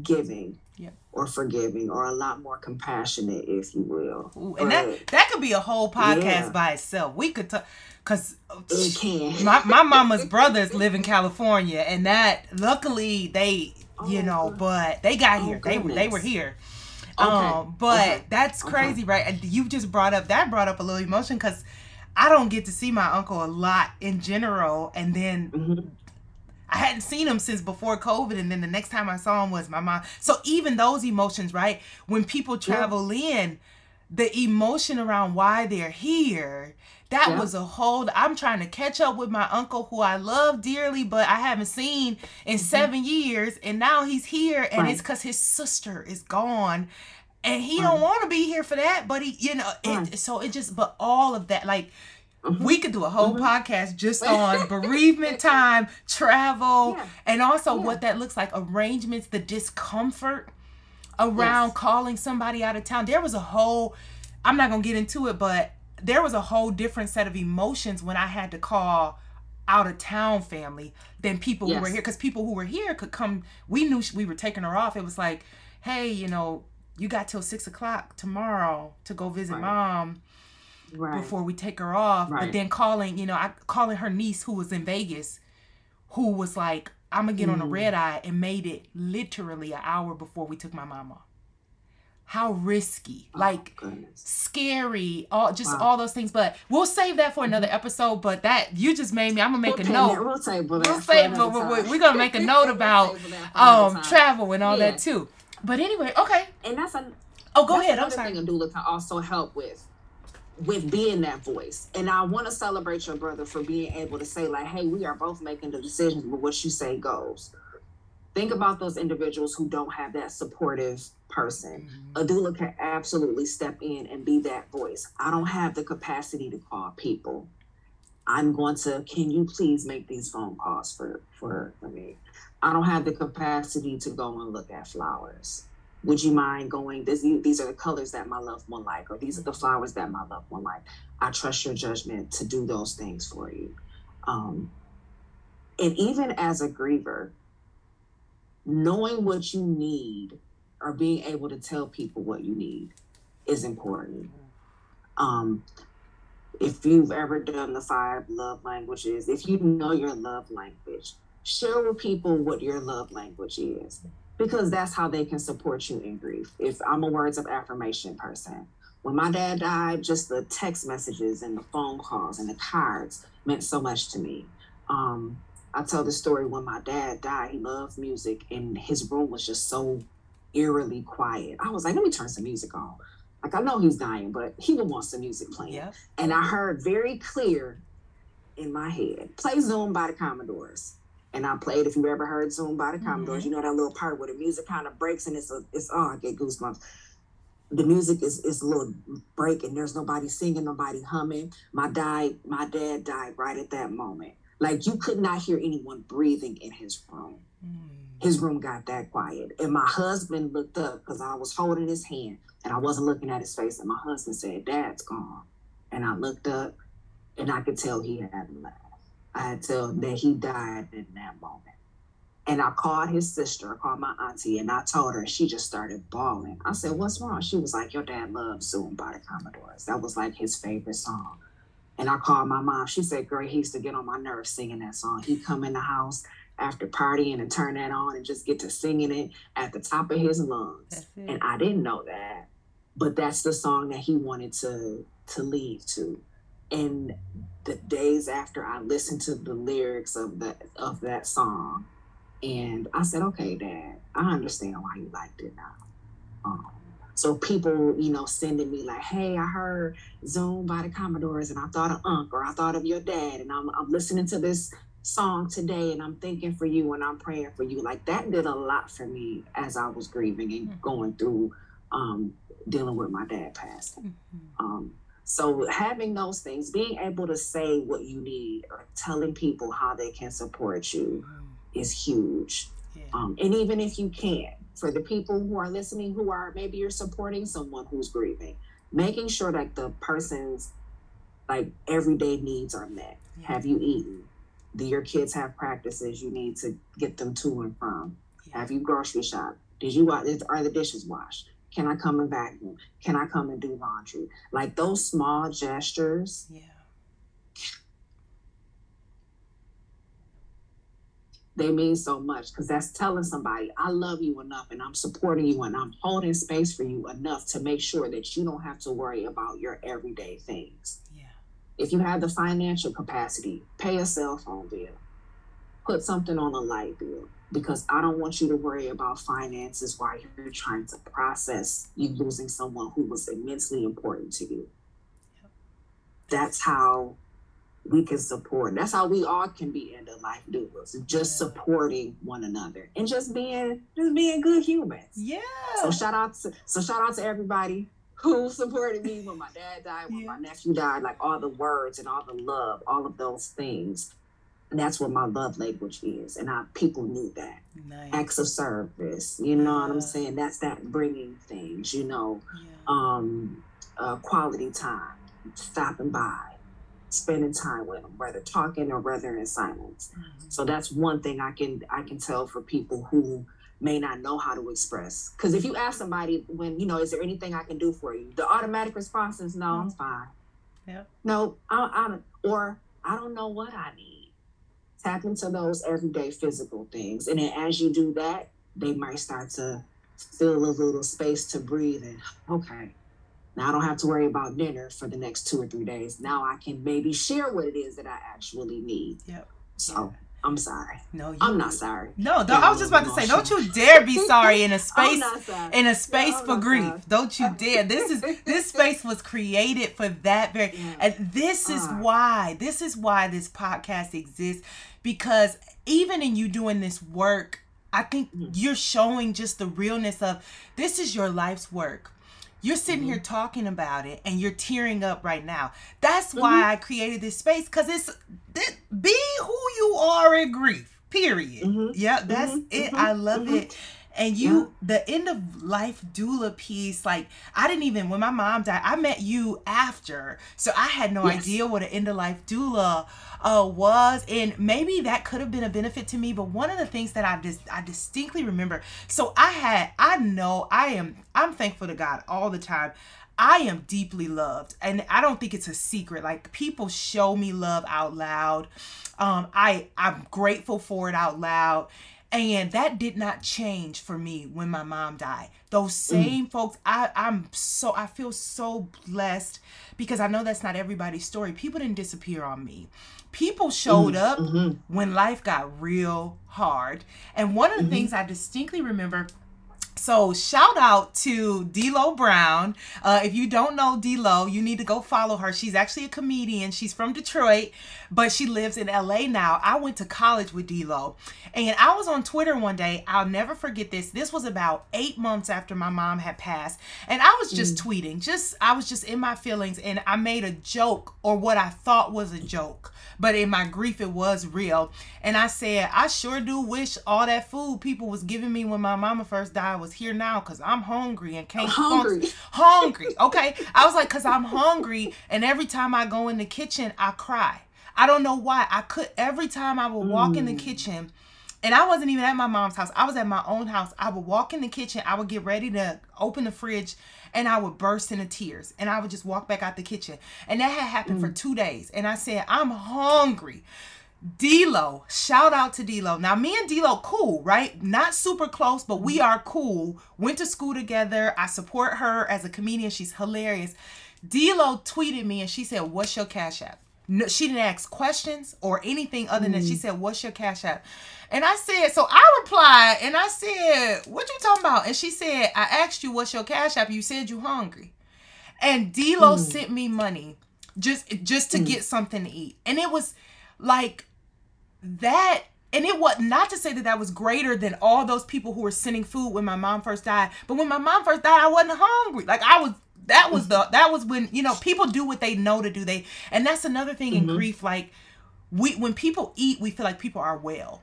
giving yeah. Or forgiving or a lot more compassionate, if you will. Ooh, and but, that that could be a whole podcast yeah. by itself. We could talk because my my mama's brothers live in California, and that luckily they oh, you know, God. but they got oh, here. They were they were here. Okay. Um, but okay. that's crazy, okay. right? And you just brought up that brought up a little emotion because I don't get to see my uncle a lot in general, and then mm-hmm. I hadn't seen him since before COVID, and then the next time I saw him was my mom. So even those emotions, right? When people travel yeah. in, the emotion around why they're here, that yeah. was a whole. I'm trying to catch up with my uncle, who I love dearly, but I haven't seen in mm-hmm. seven years, and now he's here, and right. it's because his sister is gone. And he right. don't want to be here for that, but he, you know, right. it, so it just, but all of that, like, Mm-hmm. We could do a whole mm-hmm. podcast just on bereavement time, travel, yeah. and also yeah. what that looks like, arrangements, the discomfort around yes. calling somebody out of town. There was a whole, I'm not going to get into it, but there was a whole different set of emotions when I had to call out of town family than people yes. who were here. Because people who were here could come, we knew we were taking her off. It was like, hey, you know, you got till six o'clock tomorrow to go visit right. mom right. before we take her off. Right. But then calling, you know, I calling her niece who was in Vegas, who was like, I'm gonna get mm. on a red eye and made it literally an hour before we took my mama. How risky, oh, like goodness. scary, all just wow. all those things. But we'll save that for another episode. But that you just made me. I'm gonna make we'll a note. We'll save that. We'll save, but we're, we're, gonna make a note about um travel and all yeah. that too. But anyway, okay. And that's a oh, go ahead. I'm sorry. thing a doula can also help with with being that voice. And I want to celebrate your brother for being able to say, like, hey, we are both making the decisions, but what you say goes. Think about those individuals who don't have that supportive person. Mm-hmm. A doula can absolutely step in and be that voice. I don't have the capacity to call people. I'm going to, can you please make these phone calls for, for, for me? I don't have the capacity to go and look at flowers would you mind going this these are the colors that my loved one like or these are the flowers that my loved one like. I trust your judgment to do those things for you. Um, and even as a griever knowing what you need or being able to tell people what you need is important. Um, if you've ever done the five love languages if you know your love language share with people what your love language is because that's how they can support you in grief. If I'm a words of affirmation person, when my dad died, just the text messages and the phone calls and the cards meant so much to me. Um, I tell the story when my dad died, he loved music and his room was just so eerily quiet. I was like, let me turn some music on. Like I know he's dying, but he would want some music playing. Yeah. And I heard very clear in my head, play Zoom by the Commodores and I played. If you ever heard Zoom by the Commodores, mm-hmm. you know that little part where the music kind of breaks and it's a, it's oh, I get goosebumps. The music is is a little break and there's nobody singing, nobody humming. My died, my dad died right at that moment. Like you could not hear anyone breathing in his room. Mm. His room got that quiet, and my husband looked up because I was holding his hand and I wasn't looking at his face. And my husband said, "Dad's gone," and I looked up And I could tell he hadn't left. I had tell that he died in that moment. And I called his sister, I called my auntie, and I told her, she just started bawling. I said, What's wrong? She was like, Your dad loves Zoom by the Commodores. That was like his favorite song. And I called my mom. She said, Girl, he used to get on my nerves singing that song. He'd come in the house after partying and turn that on and just get to singing it at the top of his lungs. And I didn't know that. But that's the song that he wanted to to leave to. And the days after I listened to the lyrics of that of that song, and I said, okay, Dad, I understand why you liked it now. Um, so people, you know, sending me like, hey, I heard Zoom by the Commodores and I thought of Unc or I thought of your dad and I'm, I'm listening to this song today and I'm thinking for you and I'm praying for you. Like that did a lot for me as I was grieving and mm-hmm. going through um, dealing with my dad passing. Mm-hmm. Um, so having those things, being able to say what you need or telling people how they can support you. Mm-hmm is huge. Yeah. Um, and even if you can't, for the people who are listening who are maybe you're supporting someone who's grieving, making sure that the person's like everyday needs are met. Yeah. Have you eaten? Do your kids have practices you need to get them to and from? Yeah. Have you grocery shop? Did you are the dishes washed? Can I come and vacuum? Can I come and do laundry? Like those small gestures. Yeah they mean so much because that's telling somebody I love you enough and I'm supporting you and I'm holding space for you enough to make sure that you don't have to worry about your everyday things. Yeah. If you have the financial capacity, pay a cell phone bill, put something on a light bill because I don't want you to worry about finances while you're trying to process you losing someone who was immensely important to you. Yep. That's how we can support. That's how we all can be end of life doulas, just yeah. supporting one another and just being just being good humans. Yeah. So shout out to so shout out to everybody who supported me when my dad died, when yeah. my nephew died, like all the words and all the love, all of those things. That's what my love language is. And I people knew that. Nice. Acts of service. You know yeah. what I'm saying? That's that bringing things, you know, um, uh, quality time, stopping by spending time with them, whether talking or whether in silence. Mm-hmm. So that's one thing I can I can tell for people who may not know how to express. Because if you ask somebody when you know, is there anything I can do for you? The automatic response is no, mm-hmm. I'm fine. Yeah. No, I, I or I don't know what I need. Tap into those everyday physical things, and then as you do that, they might start to feel a little space to breathe and okay now I don't have to worry about dinner for the next two or three days. Now I can maybe share what it is that I actually need. Yep. So yeah. I'm sorry. No, you, I'm not sorry. No, I was just about to say, don't you dare be sorry in a space in a space no, for grief. Sorry. Don't you dare. This is this space was created for that very yeah. and this is uh. why. This is why this podcast exists because even in you doing this work, I think mm-hmm. you're showing just the realness of this is your life's work you're sitting mm-hmm. here talking about it and you're tearing up right now. That's mm-hmm. why I created this space because it's be who you are in grief. Period. Mm-hmm. Yeah, that's mm-hmm. it. I mm-hmm. love it. And you, yeah. the end of life doula piece, like I didn't even when my mom died, I met you after, so I had no yes. idea what an end of life doula uh, was, and maybe that could have been a benefit to me. But one of the things that I just I distinctly remember, so I had I know I am I'm thankful to God all the time. I am deeply loved, and I don't think it's a secret. Like people show me love out loud. Um, I I'm grateful for it out loud and that did not change for me when my mom died. Those mm. same mm. folks, I, I'm so I feel so blessed because I know that's not everybody's story. People didn't disappear on me. People showed mm. up mm-hmm. when life got real hard. And one of the mm-hmm. things I distinctly remember so shout out to Delo Brown. Uh, if you don't know Delo, you need to go follow her. She's actually a comedian. She's from Detroit, but she lives in LA now. I went to college with Delo, and I was on Twitter one day. I'll never forget this. This was about eight months after my mom had passed, and I was just mm. tweeting. Just I was just in my feelings, and I made a joke or what I thought was a joke but in my grief it was real and i said i sure do wish all that food people was giving me when my mama first died was here now because I'm hungry and can't hungry. hungry. Okay. I was like, because I'm hungry, and every time I go in the kitchen, I cry. I don't know why. I could every time I would walk mm. in the mm. kitchen, and I wasn't even at my mom's house. I was at my own house. I would walk in the kitchen. I would get ready to open the fridge, and I would burst into tears, and I would just walk back out the kitchen. And that had happened mm. for two days. And I said, I'm hungry. Delo, shout out to Delo. Now, me and Delo cool, right? Not super close, but we are cool. Went to school together. I support her as a comedian. She's hilarious. Delo tweeted me and she said, "What's your cash app?" No, she didn't ask questions or anything other than mm. she said, "What's your cash app?" And I said, so I replied and I said, "What you talking about?" And she said, "I asked you what's your cash app. You said you hungry." And Delo mm. sent me money just just to mm. get something to eat, and it was like that and it was not to say that that was greater than all those people who were sending food when my mom first died but when my mom first died i wasn't hungry. Like i was that was the that was when you know people do what they know to do. They and that's another thing mm-hmm. in grief like we when people eat we feel like people are well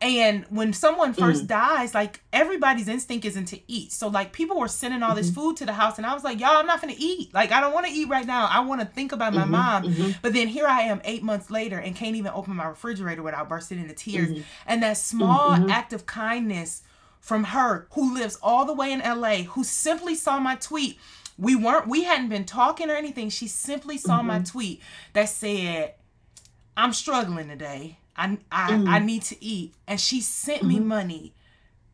and when someone first mm. dies, like everybody's instinct isn't to eat. So like people were sending all this mm-hmm. food to the house, and I was like, y'all, I'm not gonna eat. Like I don't want to eat right now. I want to think about my mm-hmm. mom. Mm-hmm. But then here I am, eight months later, and can't even open my refrigerator without bursting into tears. Mm-hmm. And that small mm-hmm. act of kindness from her, who lives all the way in LA, who simply saw my tweet. We weren't, we hadn't been talking or anything. She simply saw my tweet that said, "I'm struggling today." I I, mm. I need to eat. And she sent mm-hmm. me money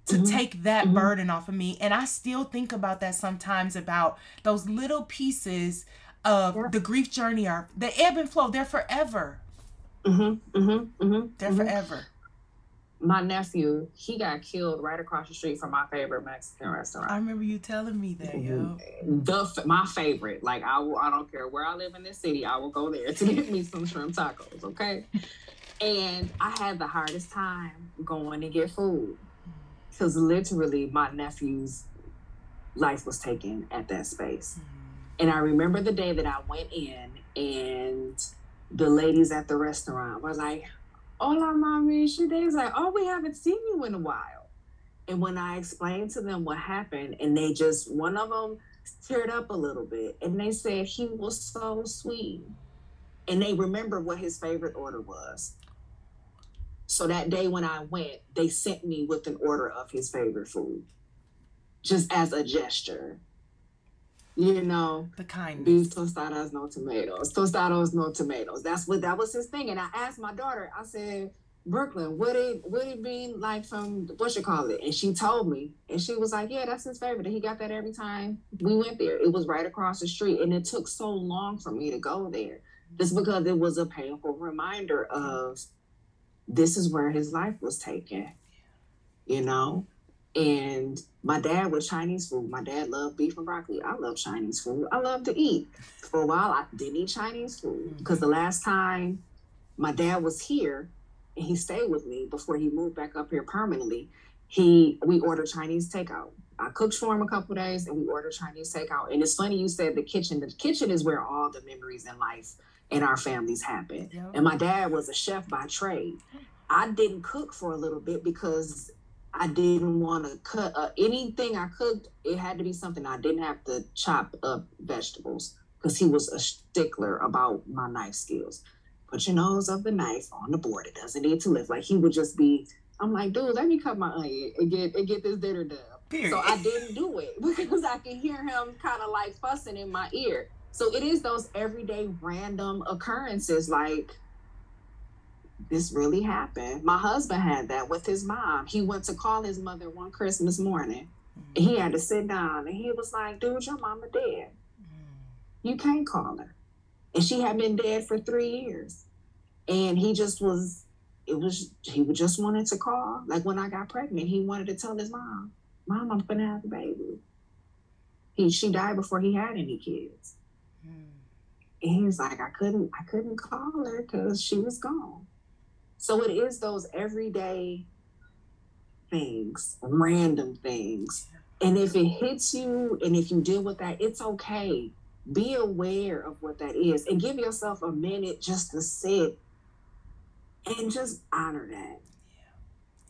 to mm-hmm. take that mm-hmm. burden off of me. And I still think about that sometimes about those little pieces of yeah. the grief journey are the ebb and flow. They're forever. Mm-hmm. Mm-hmm. Mm-hmm. They're mm-hmm. forever. My nephew, he got killed right across the street from my favorite Mexican restaurant. I remember you telling me that, yo. The my favorite, like I will, I don't care where I live in this city, I will go there to get me some shrimp tacos. Okay, and I had the hardest time going to get food because literally my nephew's life was taken at that space. Mm-hmm. And I remember the day that I went in and the ladies at the restaurant were like, Hola, mommy. She was like, Oh, we haven't seen you in a while. And when I explained to them what happened, and they just, one of them teared up a little bit and they said he was so sweet. And they remember what his favorite order was. So that day when I went, they sent me with an order of his favorite food, just as a gesture. You know, the kindness. Beef tostadas, no tomatoes. Tostados, no tomatoes. That's what that was his thing. And I asked my daughter. I said, Brooklyn, what it what it be like from what you call it? And she told me, and she was like, Yeah, that's his favorite. And he got that every time we went there. It was right across the street, and it took so long for me to go there, just because it was a painful reminder of this is where his life was taken, you know? And my dad was Chinese food. My dad loved beef and broccoli. I love Chinese food. I love to eat. For a while, I didn't eat Chinese food because mm-hmm. the last time my dad was here and he stayed with me before he moved back up here permanently, he we ordered Chinese takeout. I cooked for him a couple days and we ordered Chinese takeout. And it's funny you said the kitchen. The kitchen is where all the memories in life in our families happen. Yep. And my dad was a chef by trade. I didn't cook for a little bit because I didn't want to cut uh, anything I cooked. It had to be something I didn't have to chop up vegetables because he was a stickler about my knife skills. Put your nose of the knife on the board. It doesn't need to lift. Like he would just be. I'm like, dude, let me cut my onion and get and get this dinner done. Period. So I didn't do it because I could hear him kind of like fussing in my ear. So it is those everyday random occurrences like this really happened. My husband had that with his mom. He went to call his mother one Christmas morning. Mm-hmm. He had to sit down and he was like, dude, your mama dead. Mm-hmm. You can't call her. And she had been dead for three years. And he just was, it was, he just wanted to call. Like when I got pregnant, he wanted to tell his mom, Mom, I'm gonna have a baby. He she died before he had any kids. And he was like, I couldn't, I couldn't call her because she was gone. So it is those everyday things, random things. And if it hits you and if you deal with that, it's okay. Be aware of what that is and give yourself a minute just to sit and just honor that.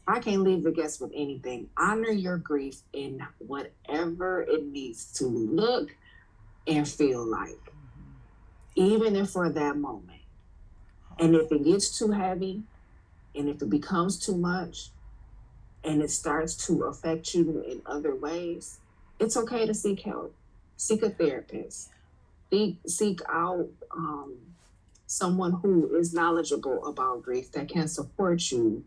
I can't leave the guests with anything. Honor your grief in whatever it needs to look and feel like, even if for that moment. And if it gets too heavy, and if it becomes too much, and it starts to affect you in other ways, it's okay to seek help. Seek a therapist. Seek, seek out um, someone who is knowledgeable about grief that can support you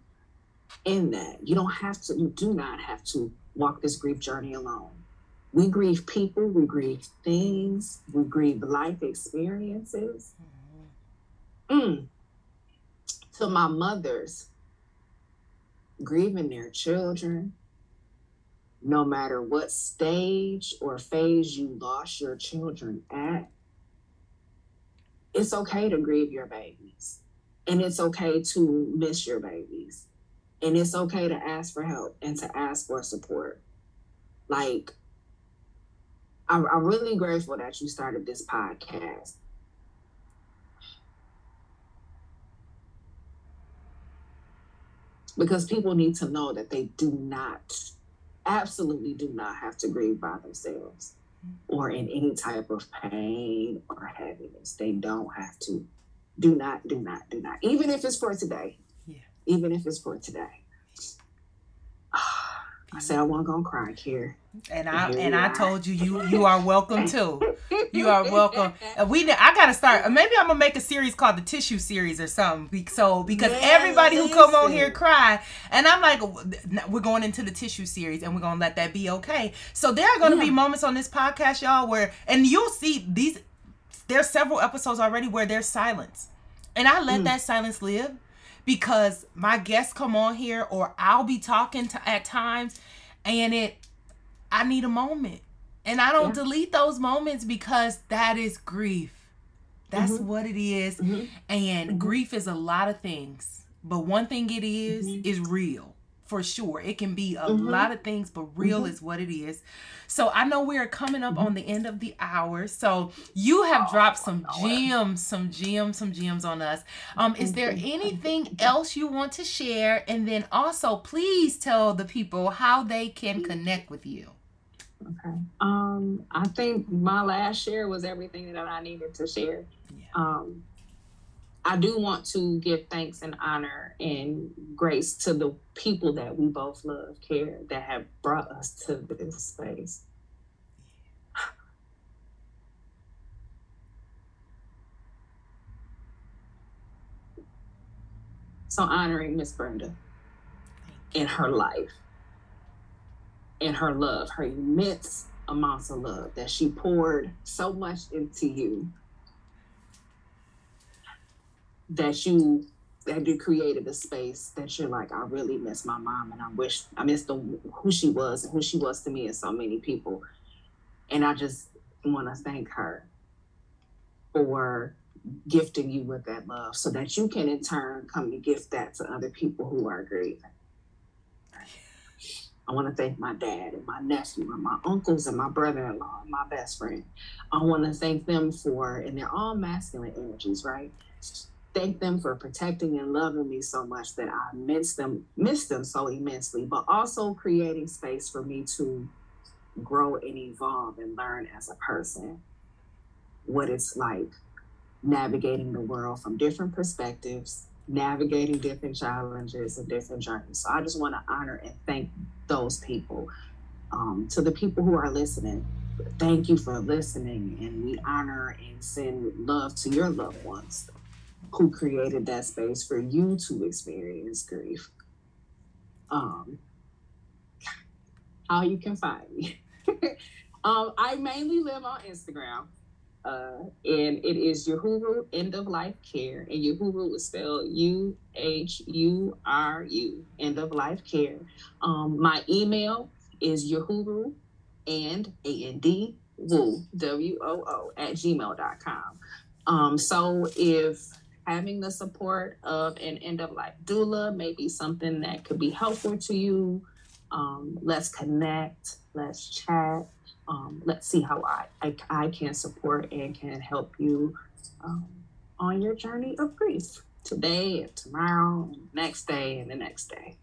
in that. You don't have to, you do not have to walk this grief journey alone. We grieve people, we grieve things, we grieve life experiences. Mm. To my mothers, grieving their children, no matter what stage or phase you lost your children at, it's okay to grieve your babies. And it's okay to miss your babies. And it's okay to ask for help and to ask for support. Like, I'm, I'm really grateful that you started this podcast. Because people need to know that they do not, absolutely do not have to grieve by themselves or in any type of pain or heaviness. They don't have to. Do not, do not, do not. Even if it's for today. Yeah. Even if it's for today. I said I wasn't gonna cry here. And I and I told you you you are welcome too. You are welcome. And we I gotta start. Maybe I'm gonna make a series called the Tissue Series or something. So because everybody who come on here cry, and I'm like, we're going into the Tissue Series, and we're gonna let that be okay. So there are gonna yeah. be moments on this podcast, y'all, where and you'll see these. There's several episodes already where there's silence, and I let mm. that silence live because my guests come on here or I'll be talking to at times and it I need a moment. And I don't yeah. delete those moments because that is grief. That's mm-hmm. what it is. Mm-hmm. And mm-hmm. grief is a lot of things. But one thing it is, mm-hmm. is real for sure. It can be a mm-hmm. lot of things, but real mm-hmm. is what it is. So I know we are coming up mm-hmm. on the end of the hour. So you have oh, dropped some gems, some gems, some gems on us. Um, is there anything else you want to share? And then also, please tell the people how they can connect with you. Okay. Um, I think my last share was everything that I needed to share. Yeah. Um, I do want to give thanks and honor and grace to the people that we both love, care, that have brought us to this space. So honoring Miss Brenda in her life, in her love, her immense amounts of love that she poured so much into you that you that you created a space that you're like, I really miss my mom and I wish I miss the who she was and who she was to me and so many people. And I just want to thank her for gifting you with that love so that you can in turn come to gift that to other people who are grieving. I want to thank my dad and my nephew and my uncles and my brother-in-law and my best friend. I want to thank them for, and they're all masculine energies, right? Thank them for protecting and loving me so much that I miss them, miss them so immensely, but also creating space for me to grow and evolve and learn as a person what it's like navigating the world from different perspectives, navigating different challenges and different journeys. So I just want to honor and thank those people. Um, to the people who are listening, thank you for listening, and we honor and send love to your loved ones who created that space for you to experience grief. Um, how you can find me. um, I mainly live on Instagram. Uh, and it is Uhuru End of Life Care. And Uhuru is spelled U H U R U, End of Life Care. Um, my email is Uhuru and A N D Woo, W O O, at gmail.com. Um, so if having the support of an end of life doula may be something that could be helpful to you. Um, let's connect, let's chat, um, let's see how I, I, I, can support and can help you um, on your journey of grief today and tomorrow, and next day, and the next day.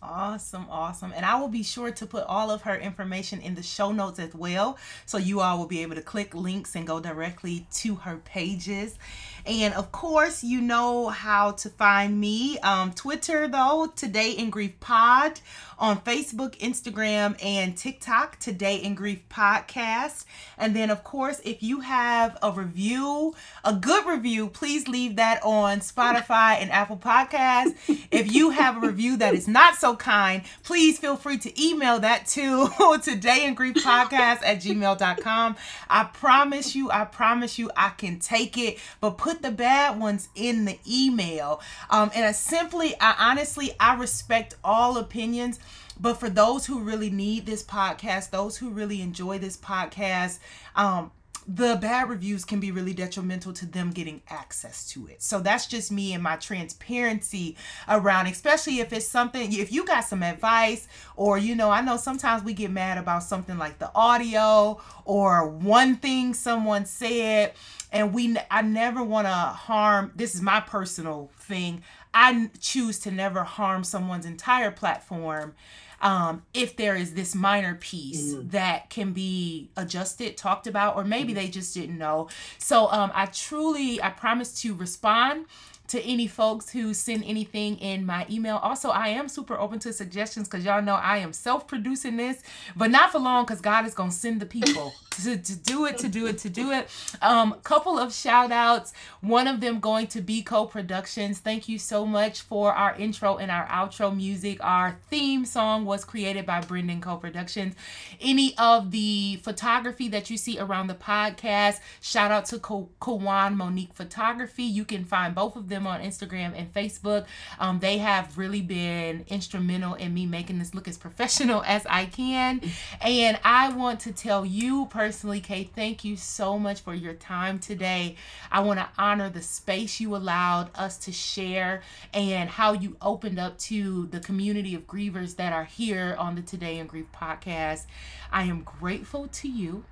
Awesome, awesome. And I will be sure to put all of her information in the show notes as well. So you all will be able to click links and go directly to her pages. And of course, you know how to find me. Um, Twitter, though, Today in Grief Pod. On Facebook, Instagram, and TikTok, Today in Grief Podcast. And then, of course, if you have a review, a good review, please leave that on Spotify and Apple Podcasts. If you have a review that is not so kind, please feel free to email that to Today in Podcast at gmail.com. I promise you, I promise you, I can take it, but put the bad ones in the email. Um, and I simply, I honestly, I respect all opinions. But for those who really need this podcast, those who really enjoy this podcast, um, the bad reviews can be really detrimental to them getting access to it. So that's just me and my transparency around, especially if it's something, if you got some advice, or, you know, I know sometimes we get mad about something like the audio or one thing someone said and we i never want to harm this is my personal thing i choose to never harm someone's entire platform um, if there is this minor piece mm. that can be adjusted, talked about, or maybe mm. they just didn't know. So um, I truly, I promise to respond to any folks who send anything in my email. Also, I am super open to suggestions because y'all know I am self producing this, but not for long because God is going to send the people to, to do it, to do it, to do it. Um, couple of shout outs, one of them going to be Coe productions. Thank you so much for our intro and our outro music. Our theme song was created by Brendan Coe Productions. Any of the photography that you see around the podcast, shout out to Kawan Monique Photography. You can find both of them them on Instagram and Facebook. Um, they have really been instrumental in me making this look as professional as I can. And I want to tell you personally, Kay, thank you so much for your time today. I want to honor the space you allowed us to share and how you opened up to the community of grievers that are here on the Today in Grief podcast. I am grateful to you.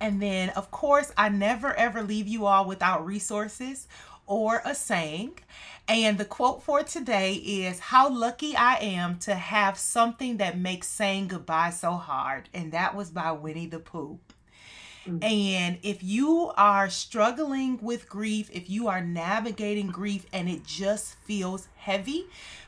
And then, of course, I never ever leave you all without resources or a saying. And the quote for today is How lucky I am to have something that makes saying goodbye so hard. And that was by Winnie the Pooh. Mm-hmm. And if you are struggling with grief, if you are navigating grief and it just feels heavy,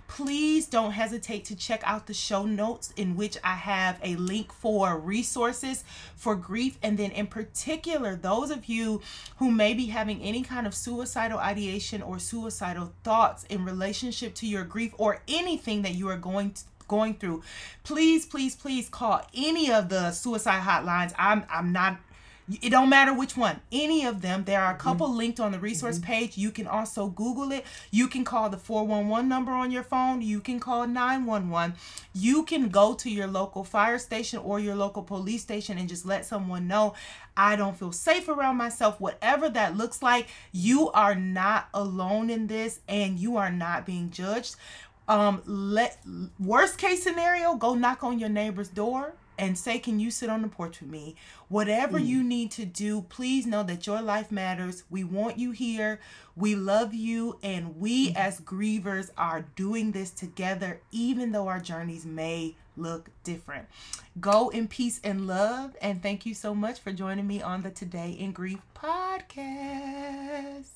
please don't hesitate to check out the show notes in which I have a link for resources for grief. And then, in particular, those of you who may be having any kind of suicidal ideation or suicidal thoughts in relationship to your grief or anything that you are going to going through please please please call any of the suicide hotlines i'm i'm not it don't matter which one, any of them. There are a couple mm-hmm. linked on the resource mm-hmm. page. You can also Google it. You can call the 411 number on your phone. You can call 911. You can go to your local fire station or your local police station and just let someone know I don't feel safe around myself. Whatever that looks like, you are not alone in this and you are not being judged. Um, let worst case scenario, go knock on your neighbor's door and say, Can you sit on the porch with me? Whatever mm. you need to do, please know that your life matters. We want you here. We love you. And we, mm. as grievers, are doing this together, even though our journeys may look different. Go in peace and love. And thank you so much for joining me on the Today in Grief podcast.